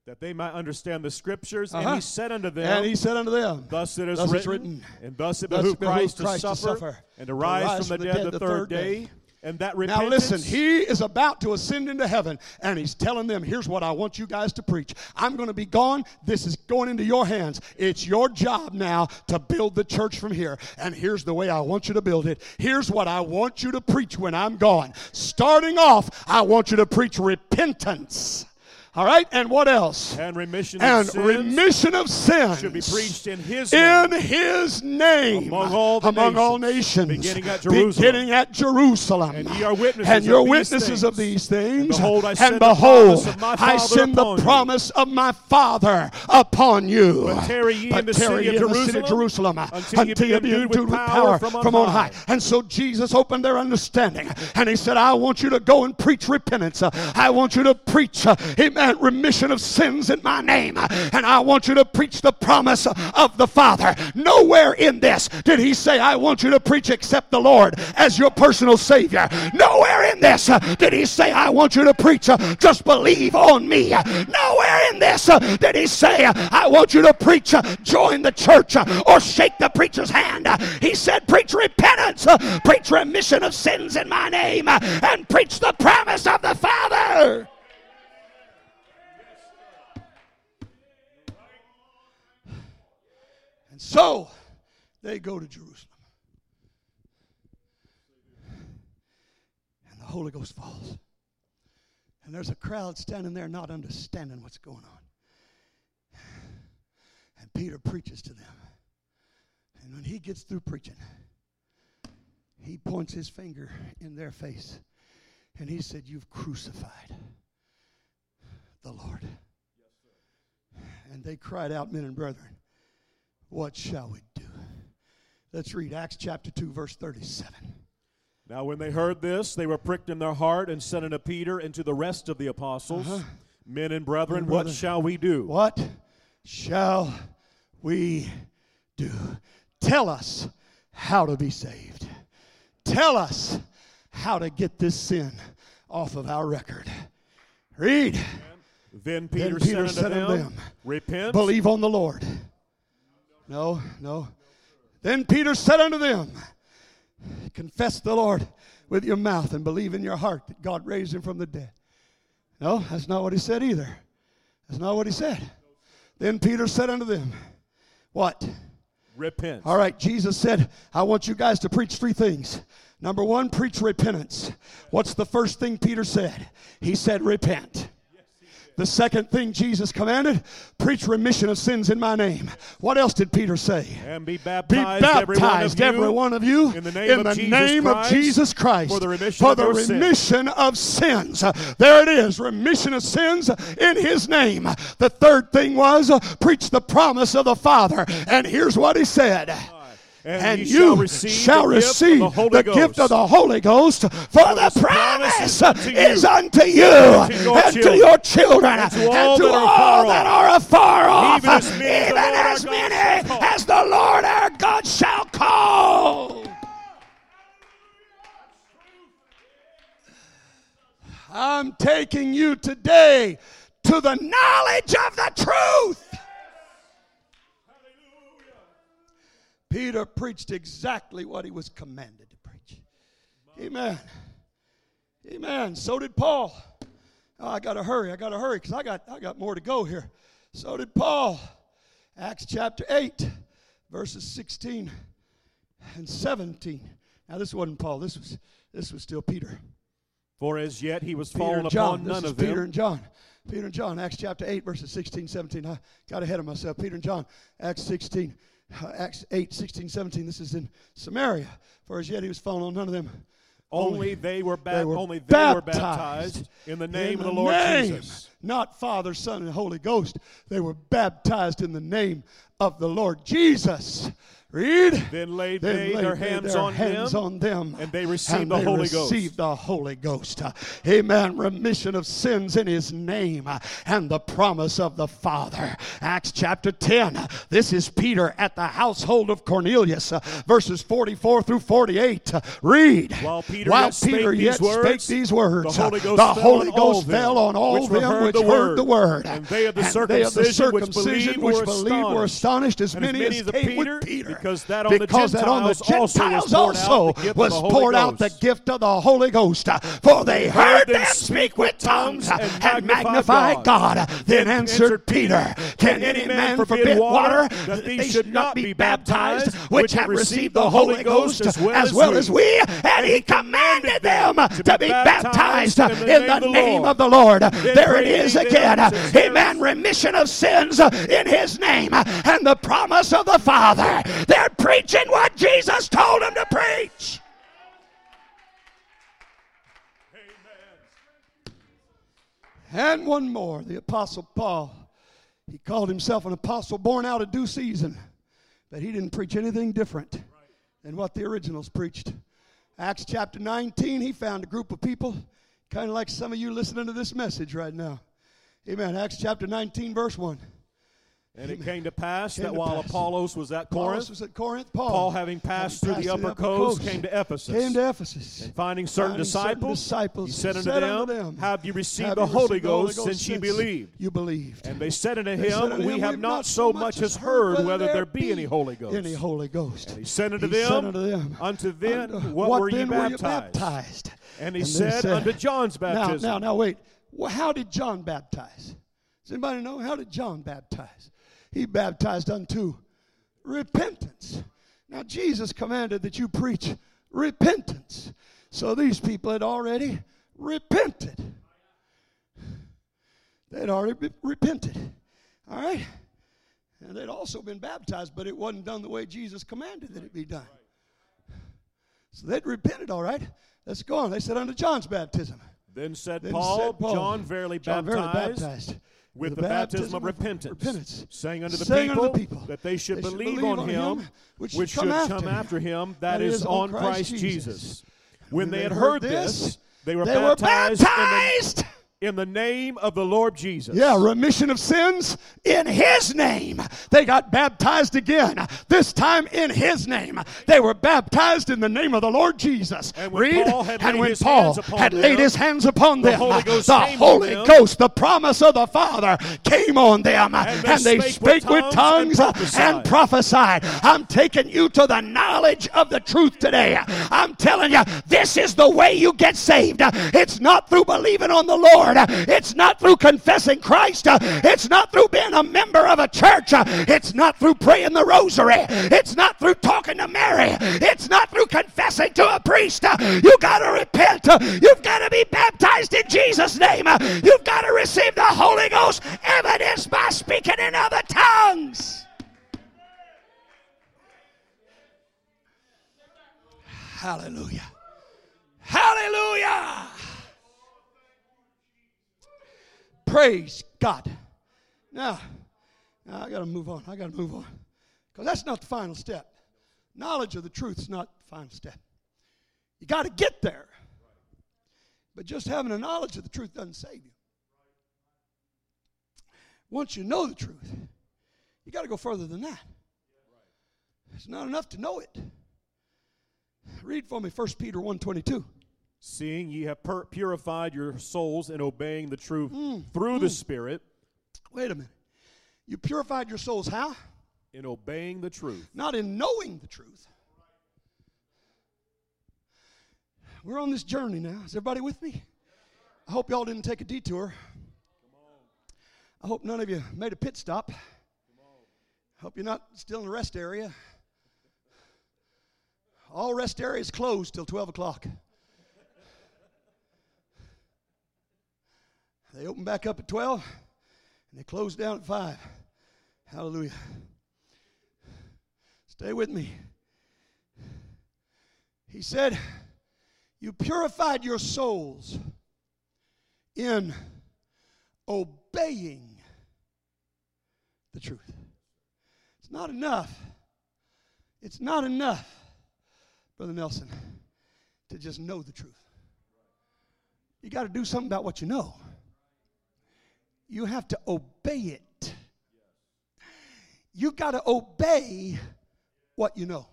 that they might understand the scriptures. Uh-huh. And he said unto them, And he said unto them, Thus it is Thus written, written, and thus it behooved Christ, Christ to, to suffer, suffer, and to rise from the dead, the third day, and that Now listen, he is about to ascend into heaven, and he's telling them, here's what I want you guys to preach. I'm going to be gone. This is going into your hands. It's your job now to build the church from here. And here's the way I want you to build it. Here's what I want you to preach when I'm gone. Starting off, I want you to preach repentance. All right? And what else? and remission and of sins remission of sins should be preached in his in name. his name Among all the among all nations, nations beginning at Jerusalem. beginning at Jerusalem. And ye are witnesses And you're of these witnesses of things. these things And behold, I send the behold, promise of my I Father send the upon you. promise of my father upon you But tarry ye in the city of ye in the city of Jerusalem, Jerusalem until ye be endued with power from on on high. high and so Jesus opened their understanding and he said I want you to go and preach repentance I want you to preach uh, amen remission of sins in my name. And I want you to preach the promise of the Father. Nowhere in this did he say I want you to preach except the Lord as your personal savior. Nowhere in this did he say I want you to preach uh, just believe on me. Nowhere in this did he say I want you to preach uh, join the church uh, or shake the preacher's hand. He said preach repentance preach remission of sins in my name and preach the promise of the Father so they go to Jerusalem. And the Holy Ghost falls. And there's a crowd standing there not understanding what's going on. And Peter preaches to them. And when he gets through preaching, he points his finger in their face. And he said, You've crucified the Lord. And they cried out, Men and brethren, what shall we do? Let's read Acts chapter 2, verse 37. Now, when they heard this, they were pricked in their heart and said unto Peter and to the rest of the apostles, Uh-huh. Men and brethren, what shall we do? What shall we do? Tell us how to be saved. Tell us how to get this sin off of our record. Read. Then Peter, Peter said unto said unto them, them, Repent Believe on the Lord. No, no. Then Peter said unto them, Confess the Lord with your mouth and believe in your heart that God raised him from the dead. No, that's not what he said either. That's not what he said. Then Peter said unto them, What? Repent. All right, Jesus said, I want you guys to preach three things. Number one, preach repentance. What's the first thing Peter said? He said, Repent. The second thing Jesus commanded, preach remission of sins in my name. What else did Peter say? And be baptized, Be baptized, every one of you, one of you, in the name, of, Jesus name of Christ, Jesus Christ for the remission for of the your sins. of sins. There it is, remission of sins in His name. The third thing was uh, preach the promise of the Father. And here's what He said And you ye shall receive the gift of the Holy the Ghost. gift of the Holy Ghost, for the promise promise is unto you, you and to your and to children, your children and to and all to that are all far that are afar off, even as many even as many as the Lord our God shall call. I'm taking you today to the knowledge of the truth. Peter preached exactly what he was commanded to preach. Amen. Amen. So did Paul. Oh, I got to hurry. I got to hurry because I got, I got more to go here. So did Paul. Acts chapter 8, verses 16 and 17. Now, this wasn't Paul. This was, this was still Peter. For as yet he was Peter fallen upon This none is of Peter them. and John. Peter and John, Acts chapter 8, verses 16, 17. I got ahead of myself. Peter and John, Acts 16, uh, Acts 8, 16, 17. This is in Samaria. For as yet he was fallen on none of them. Only they were, they were only they were baptized baptized in the name in of the Lord name, Jesus. Not Father, Son, and Holy Ghost. They were baptized in the name of the Lord Jesus. Read. Then laid Then they laid their hands their on hands them, on them, and they received and the they Holy Ghost. the Holy Ghost. Amen. Remission of sins in His name, uh, and the promise of the Father. Acts chapter ten. This is Peter at the household of Cornelius, uh, verses forty-four through forty-eight. Uh, Read. While Peter While yet spake Peter these yet words, spake these words, the Holy Ghost the fell Holy on all Ghost them fell on all which them heard which the heard word. the word. And they of the they of the circumcision which believed which were believed were astonished as And as many many as as came Peter, with Peter. Because that on the Because that on the Gentiles Gentiles also was poured out the also gift of was the Holy poured out the Ghost. gift of the Holy Ghost. For they heard them speak with tongues and magnify God. Then answered Peter, Can any man forbid water that they should not be baptized, which have received the Holy Ghost as well as we? And he commanded them to be baptized in the name of the Lord. There it is again. Amen. Remission of sins in his name and the promise of the Father. They're preaching what Jesus told them to preach. And one more, the Apostle Paul. He called himself an apostle born out of due season, but he didn't preach anything different than what the originals preached. Acts chapter 19, he found a group of people, kind of like some of you listening to this message right now. Amen. Acts chapter 19, verse 1. And it came to pass Came that to while pass. Apollos was at Corinth, was at Corinth. Paul, Paul, having passed through having the upper, the coast, coast, came to Ephesus. Came to Ephesus. And finding certain Finding certain disciples, disciples, he said unto said them, them, Have you received Have the you Holy received the Holy Ghost Ghost since ye believed? You believed. And they said unto They said him, unto We him, have not so much as heard whether there be any Holy Ghost. Any Holy Ghost. And he said unto He them, said unto them, Unto then, "Unto what, were ye then baptized? baptized? And he And said, said- Unto John's baptism. now, now, now wait. How did John baptize? Does anybody know? How did John baptize? He baptized unto repentance. Now, Jesus commanded that you preach repentance. So these people had already repented. They'd already be- repented. All right? And they'd also been baptized, but it wasn't done the way Jesus commanded that it be done. So they'd repented, all right? Let's go on. They said unto John's baptism. Then said Then Paul, said Paul, John verily John baptized, verily baptized with the baptism of repentance, repentance, saying unto the, saying people, unto the people that they should they should believe, believe on him, him which, which should come come after after him, him, that is, on Christ Jesus. When, they had heard this, they were they were baptized, the- baptized. In the name of the Lord Jesus. Yeah, remission of sins in His name. They got baptized again, this time in His name. They were baptized in the name of the Lord Jesus. And when Read, Paul had and laid when his Paul hands upon had them, laid His hands upon the them, Holy Ghost the Holy Ghost, the promise of the Father, came on them, And and they spake spake with with tongues and and prophesied. I'm taking you to the knowledge of the truth today. I'm telling you, this is the way you get saved. It's not through believing on the Lord. It's not through confessing Christ. It's not through being a member of a church. It's not through praying the rosary. It's not through talking to Mary. It's not through confessing to a priest. You got to repent. You've got to be baptized in Jesus' name. You've got to receive the Holy Ghost, evidenced by speaking in other tongues. Hallelujah. Hallelujah. Praise God. Now, now I got to move on. I got to move on. Because that's not the final step. Knowledge of the truth is not the final step. You got to get there. But just having a knowledge of the truth doesn't save you. Once you know the truth, you got to go further than that. It's not enough to know it. Read for me 1 Peter 1.22. Seeing ye have pur- purified your souls in obeying the truth mm, through the mm. Spirit, Wait a minute. You purified your souls how? in obeying the truth. Not in knowing the truth. We're on this journey now. Is everybody with me? I hope y'all didn't take a detour. I hope none of you made a pit stop. I hope you're not still in the rest area. All rest areas closed till 12 o'clock. They open back up at 12 and they close down at 5. Hallelujah. Stay with me. He said, You purified your souls in obeying the truth. It's not enough. It's not enough, Brother Nelson, to just know the truth. You got to do something about what you know. You have to obey it. You got to obey what you know.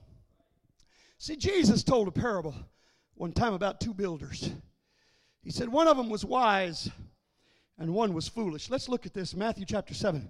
See, Jesus told a parable one time about two builders. He said one of them was wise and one was foolish. Let's look at this Matthew chapter 7,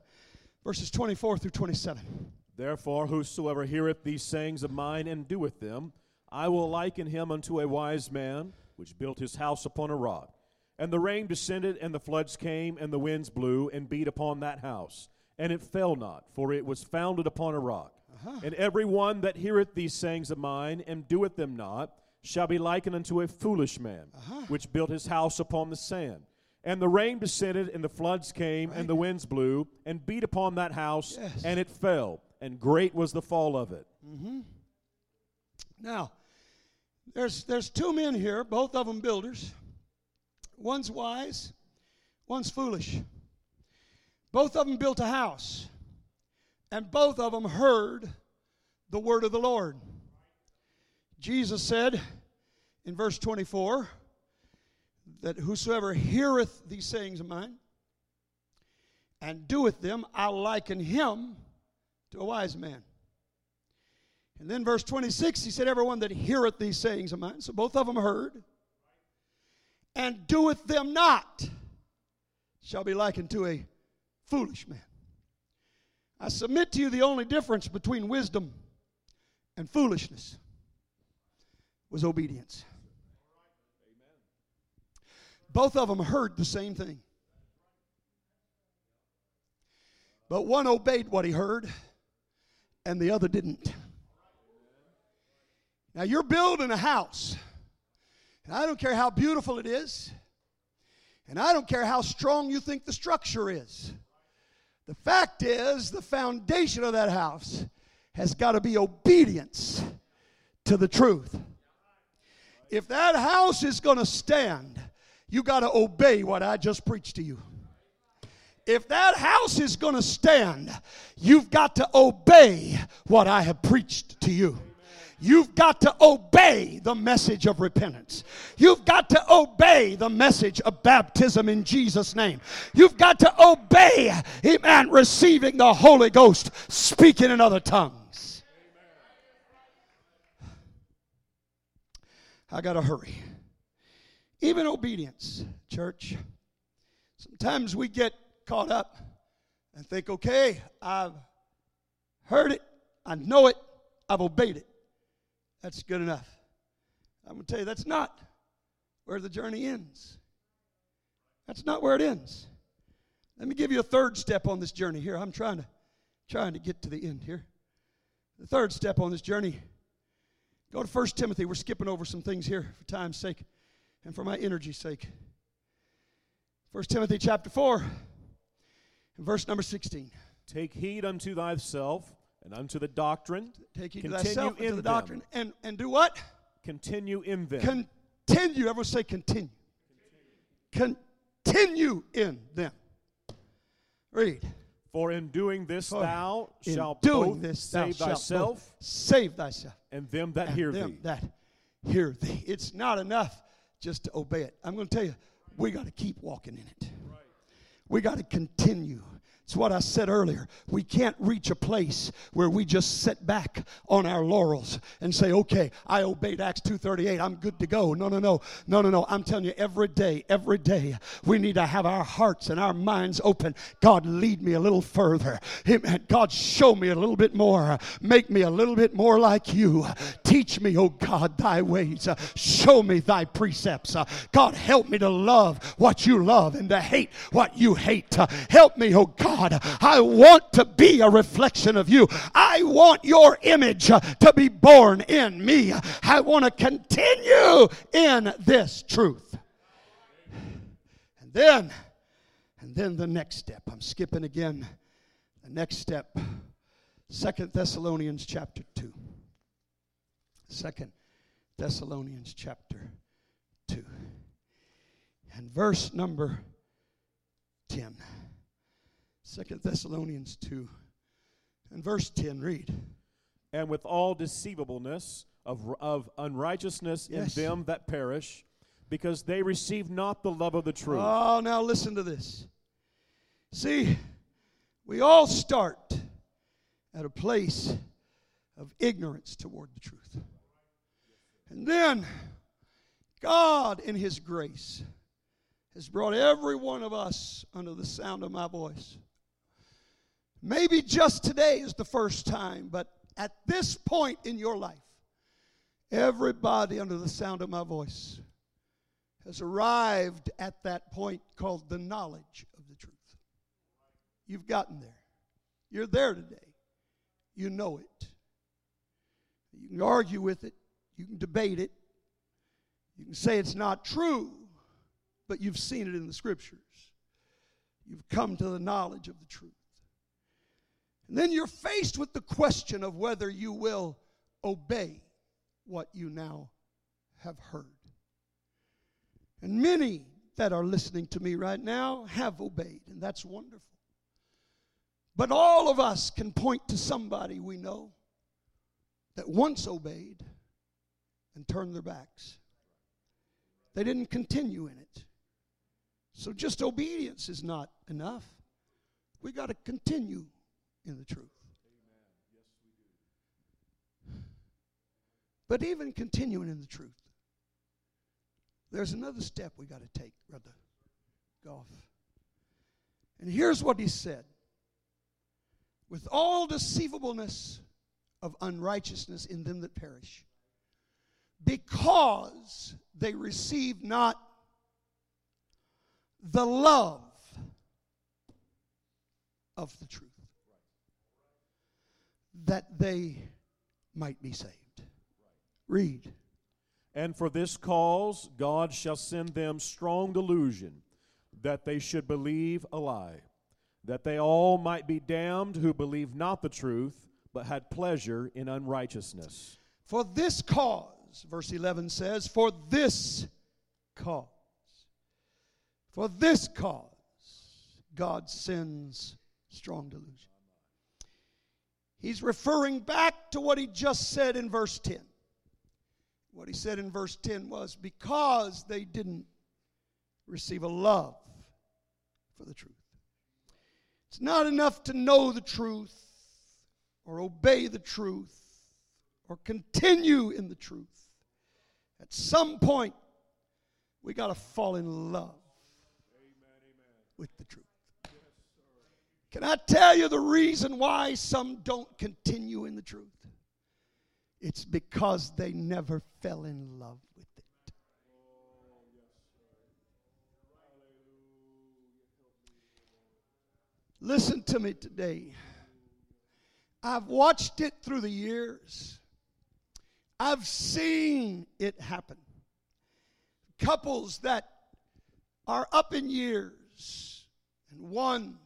verses 24 through 27. Therefore, whosoever heareth these sayings of mine and doeth them, I will liken him unto a wise man which built his house upon a rock. And the rain descended, and the floods came, and the winds blew and beat upon that house. And it fell not, for it was founded upon a rock. Uh-huh. And every one that heareth these sayings of mine and doeth them not shall be likened unto a foolish man, uh-huh. which built his house upon the sand. And the rain descended, and the floods came, and the winds blew and beat upon that house, Yes. and it fell, and great was the fall of it. Mm-hmm. Now, there's, there's two men here, both of them builders. One's wise, one's foolish. Both of them built a house, and both of them heard the word of the Lord. Jesus said in verse 24 that whosoever heareth these sayings of mine and doeth them, I'll liken him to a wise man. And then verse 26, he said, Everyone that heareth these sayings of mine, so both of them heard, and doeth them not, shall be likened to a foolish man. I submit to you the only difference between wisdom and foolishness was obedience. Both of them heard the same thing. But one obeyed what he heard, and the other didn't. Now you're building a house, and I don't care how beautiful it is, and I don't care how strong you think the structure is. The fact is, the foundation of that house has got to be obedience to the truth. If that house is going to stand, you got to obey what I just preached to you. If that house is going to stand, you've got to obey what I have preached to you. You've got to obey the message of repentance. You've got to obey the message of baptism in Jesus' name. You've got to obey, amen, receiving the Holy Ghost, speaking in other tongues. I got to hurry. Even obedience, church. Sometimes we get caught up and think, okay, I've heard it, I know it, I've obeyed it. That's good enough. I'm going to tell you, that's not where the journey ends. That's not where it ends. Let me give you a third step on this journey here. I'm trying to trying to get to the end here. The third step on this journey. Go to 1 Timothy. We're skipping over some things here for time's sake and for my energy's sake. 1 Timothy chapter 4 and verse number 16. Take heed unto thyself and unto the doctrine. Take heed to thyself and in to the them. doctrine. And, and do what? Continue in them. Continue. Everyone say continue. Continue in them. Read. For in doing this For thou shalt doing both this, thou save thyself save thyself and them that and hear them thee. that hear thee. It's not enough just to obey it. I'm going to tell you, we got to keep walking in it. We got to continue. It's what I said earlier. We can't reach a place where we just sit back on our laurels and say, "Okay, I obeyed Acts 2:38. I'm good to go." No, no, no. No, no, no. I'm telling you every day, every day, we need to have our hearts and our minds open. God, lead me a little further. Amen. God, show me a little bit more. Make me a little bit more like you. Teach me, oh God, thy ways. Show me thy precepts. God, help me to love what you love and to hate what you hate. Help me, oh God. I want to be a reflection of you. I want your image uh, to be born in me. I want to continue in this truth. And then, and then the next step. I'm skipping again. The next step. Second Thessalonians chapter 2. Second Thessalonians chapter 2. And verse number 10. Second Thessalonians 2. And verse 10, read. And with all deceivableness of, of unrighteousness Yes. in them that perish, because they receive not the love of the truth. Oh, now listen to this. See, we all start at a place of ignorance toward the truth. And then God, in His grace, has brought every one of us under the sound of my voice. Maybe just today is the first time, but at this point in your life, everybody under the sound of my voice has arrived at that point called the knowledge of the truth. You've gotten there. You're there today. You know it. You can argue with it, you can debate it, you can say it's not true, but you've seen it in the scriptures. You've come to the knowledge of the truth. And then you're faced with the question of whether you will obey what you now have heard. And many that are listening to me right now have obeyed, and that's wonderful. But all of us can point to somebody we know that once obeyed and turned their backs. They didn't continue in it. So just obedience is not enough. We got to continue in the truth. But even continuing in the truth, there's another step we got to take, Brother Goff. And here's what he said With all deceivableness of unrighteousness in them that perish, because they receive not the love of the truth, that they might be saved. Read. And for this cause God shall send them strong delusion, that they should believe a lie, that they all might be damned who believe not the truth, but had pleasure in unrighteousness. For this cause, verse 11 says, for this cause, for this cause, God sends strong delusion. He's referring back to what he just said in verse 10. What he said in verse 10 was because they didn't receive a love for the truth. It's not enough to know the truth or obey the truth or continue in the truth. At some point, we got to fall in love with the truth. Can I tell you the reason why some don't continue in the truth? It's because they never fell in love with it. Listen to me today. I've watched it through the years. I've seen it happen. Couples that are up in years, and one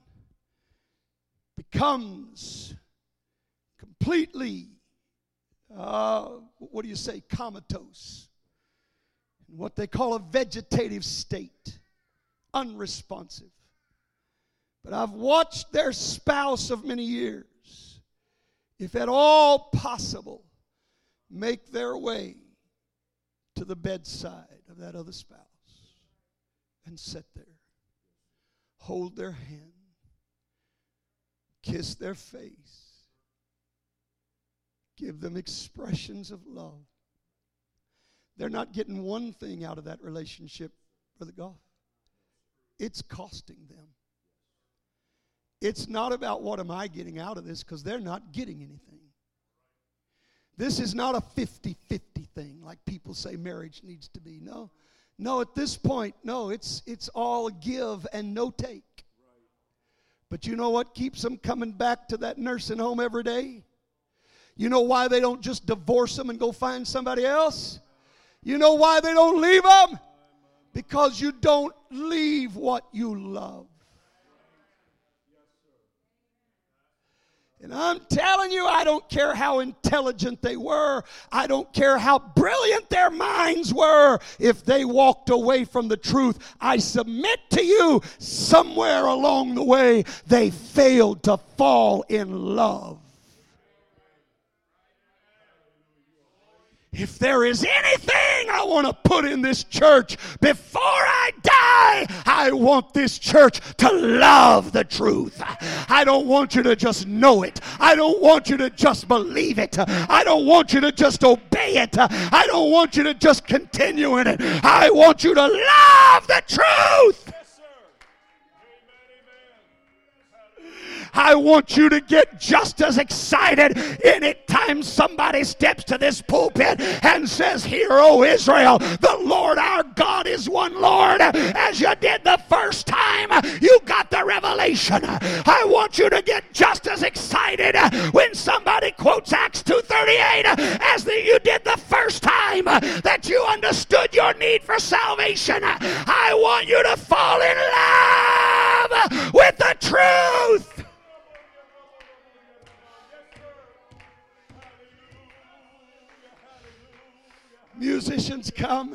becomes completely, uh, what do you say, comatose, in what they call a vegetative state, unresponsive. But I've watched their spouse of many years, if at all possible, make their way to the bedside of that other spouse and sit there, hold their hand, kiss their face, give them expressions of love. They're not getting one thing out of that relationship, Brother Goff. It's costing them. It's not about what am I getting out of this because they're not getting anything. This is not a 50 50 thing like people say marriage needs to be. No. No, at this point, no, it's, it's all give and no take. But you know what keeps them coming back to that nursing home every day? You know why they don't just divorce them and go find somebody else? You know why they don't leave them? Because you don't leave what you love. And I'm telling you, I don't care how intelligent they were. I don't care how brilliant their minds were. If they walked away from the truth, I submit to you, somewhere along the way, they failed to fall in love. If there is anything I want to put in this church before I die, I want this church to love the truth. I don't want you to just know it. I don't want you to just believe it. I don't want you to just obey it. I don't want you to just continue in it. I want you to love the truth. I want you to get just as excited anytime somebody steps to this pulpit and says, Hear, O Israel, the Lord our God is one Lord, as you did the first time you got the revelation. I want you to get just as excited when somebody quotes Acts 2.38 as the, you did the first time that you understood your need for salvation. I want you to fall in love with the truth. Musicians come.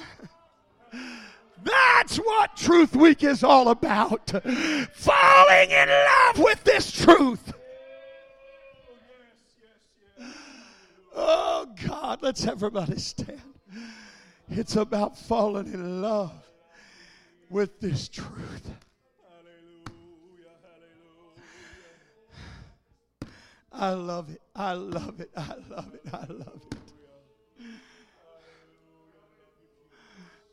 That's what Truth Week is all about. Falling in love with this truth. Oh, God, let's everybody stand. It's about falling in love with this truth. I love it. I love it. I love it. I love it.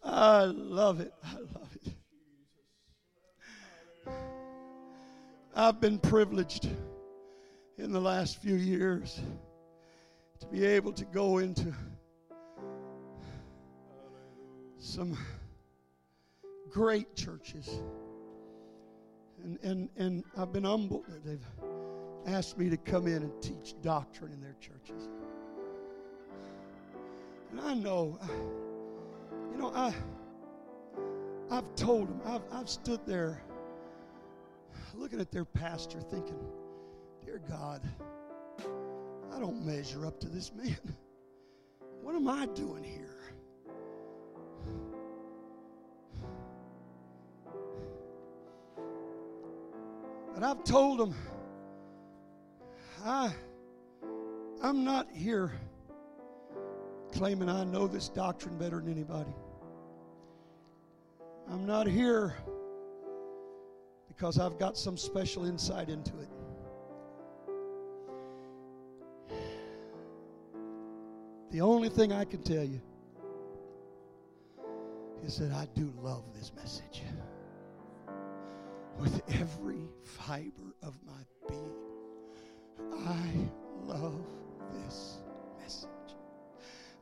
I love it. I love it. I've been privileged in the last few years to be able to go into some great churches. And, and, and I've been humbled that they've asked me to come in and teach doctrine in their churches. And I know. You know, I, I've told them, I've, I've stood there looking at their pastor thinking, Dear God, I don't measure up to this man. What am I doing here? But I've told them, I, I'm not here claiming I know this doctrine better than anybody. I'm not here because I've got some special insight into it. The only thing I can tell you is that I do love this message with every fiber of my being. I love this message.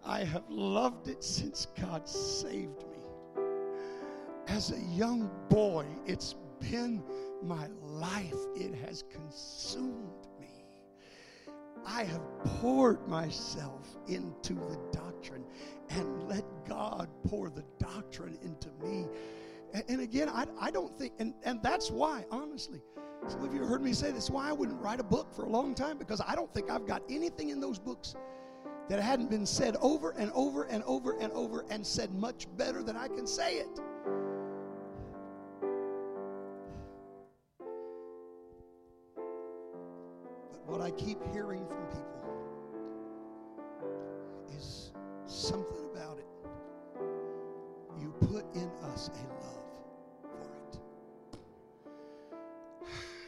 I have loved it since God saved me. As a young boy, it's been my life, it has consumed me. I have poured myself into the doctrine and let God pour the doctrine into me. And, again, I, I don't think, and, and that's why, honestly, some of you heard me say this, why I wouldn't write a book for a long time, because I don't think I've got anything in those books that hadn't been said over and over and over and over and said much better than I can say it. I keep hearing from people is something about it. You put in us a love for it.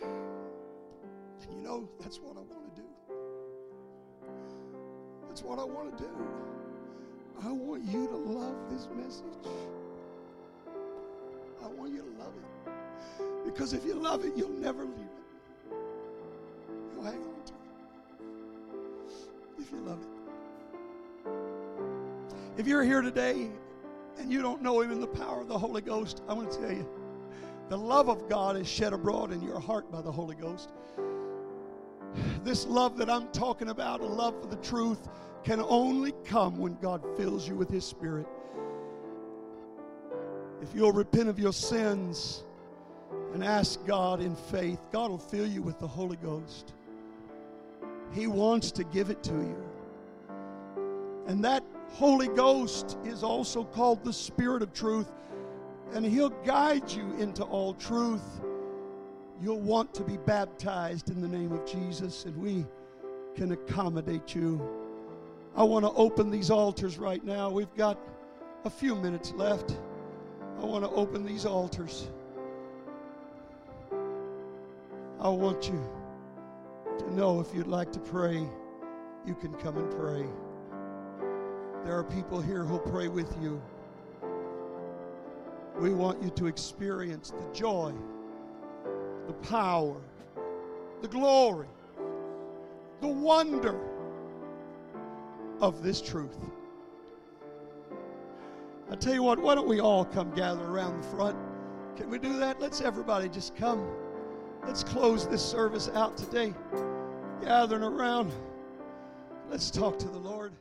And you know, that's what I want to do. That's what I want to do. I want you to love this message. I want you to love it. Because if you love it, you'll never leave it. If you're here today and you don't know Him in the power of the Holy Ghost, I want to tell you the love of God is shed abroad in your heart by the Holy Ghost. This love that I'm talking about, a love for the truth, can only come when God fills you with His Spirit. If you'll repent of your sins and ask God in faith, God will fill you with the Holy Ghost. He wants to give it to you. And that Holy Ghost is also called the Spirit of truth, and He'll guide you into all truth. You'll want to be baptized in the name of Jesus, and we can accommodate you. I want to open these altars right now. We've got a few minutes left. I want to open these altars. I want you to know if you'd like to pray, you can come and pray. There are people here who'll pray with you. We want you to experience the joy, the power, the glory, the wonder of this truth. I tell you what, why don't we all come gather around the front? Can we do that? Let's everybody just come. Let's close this service out today. Gathering around. Let's talk to the Lord.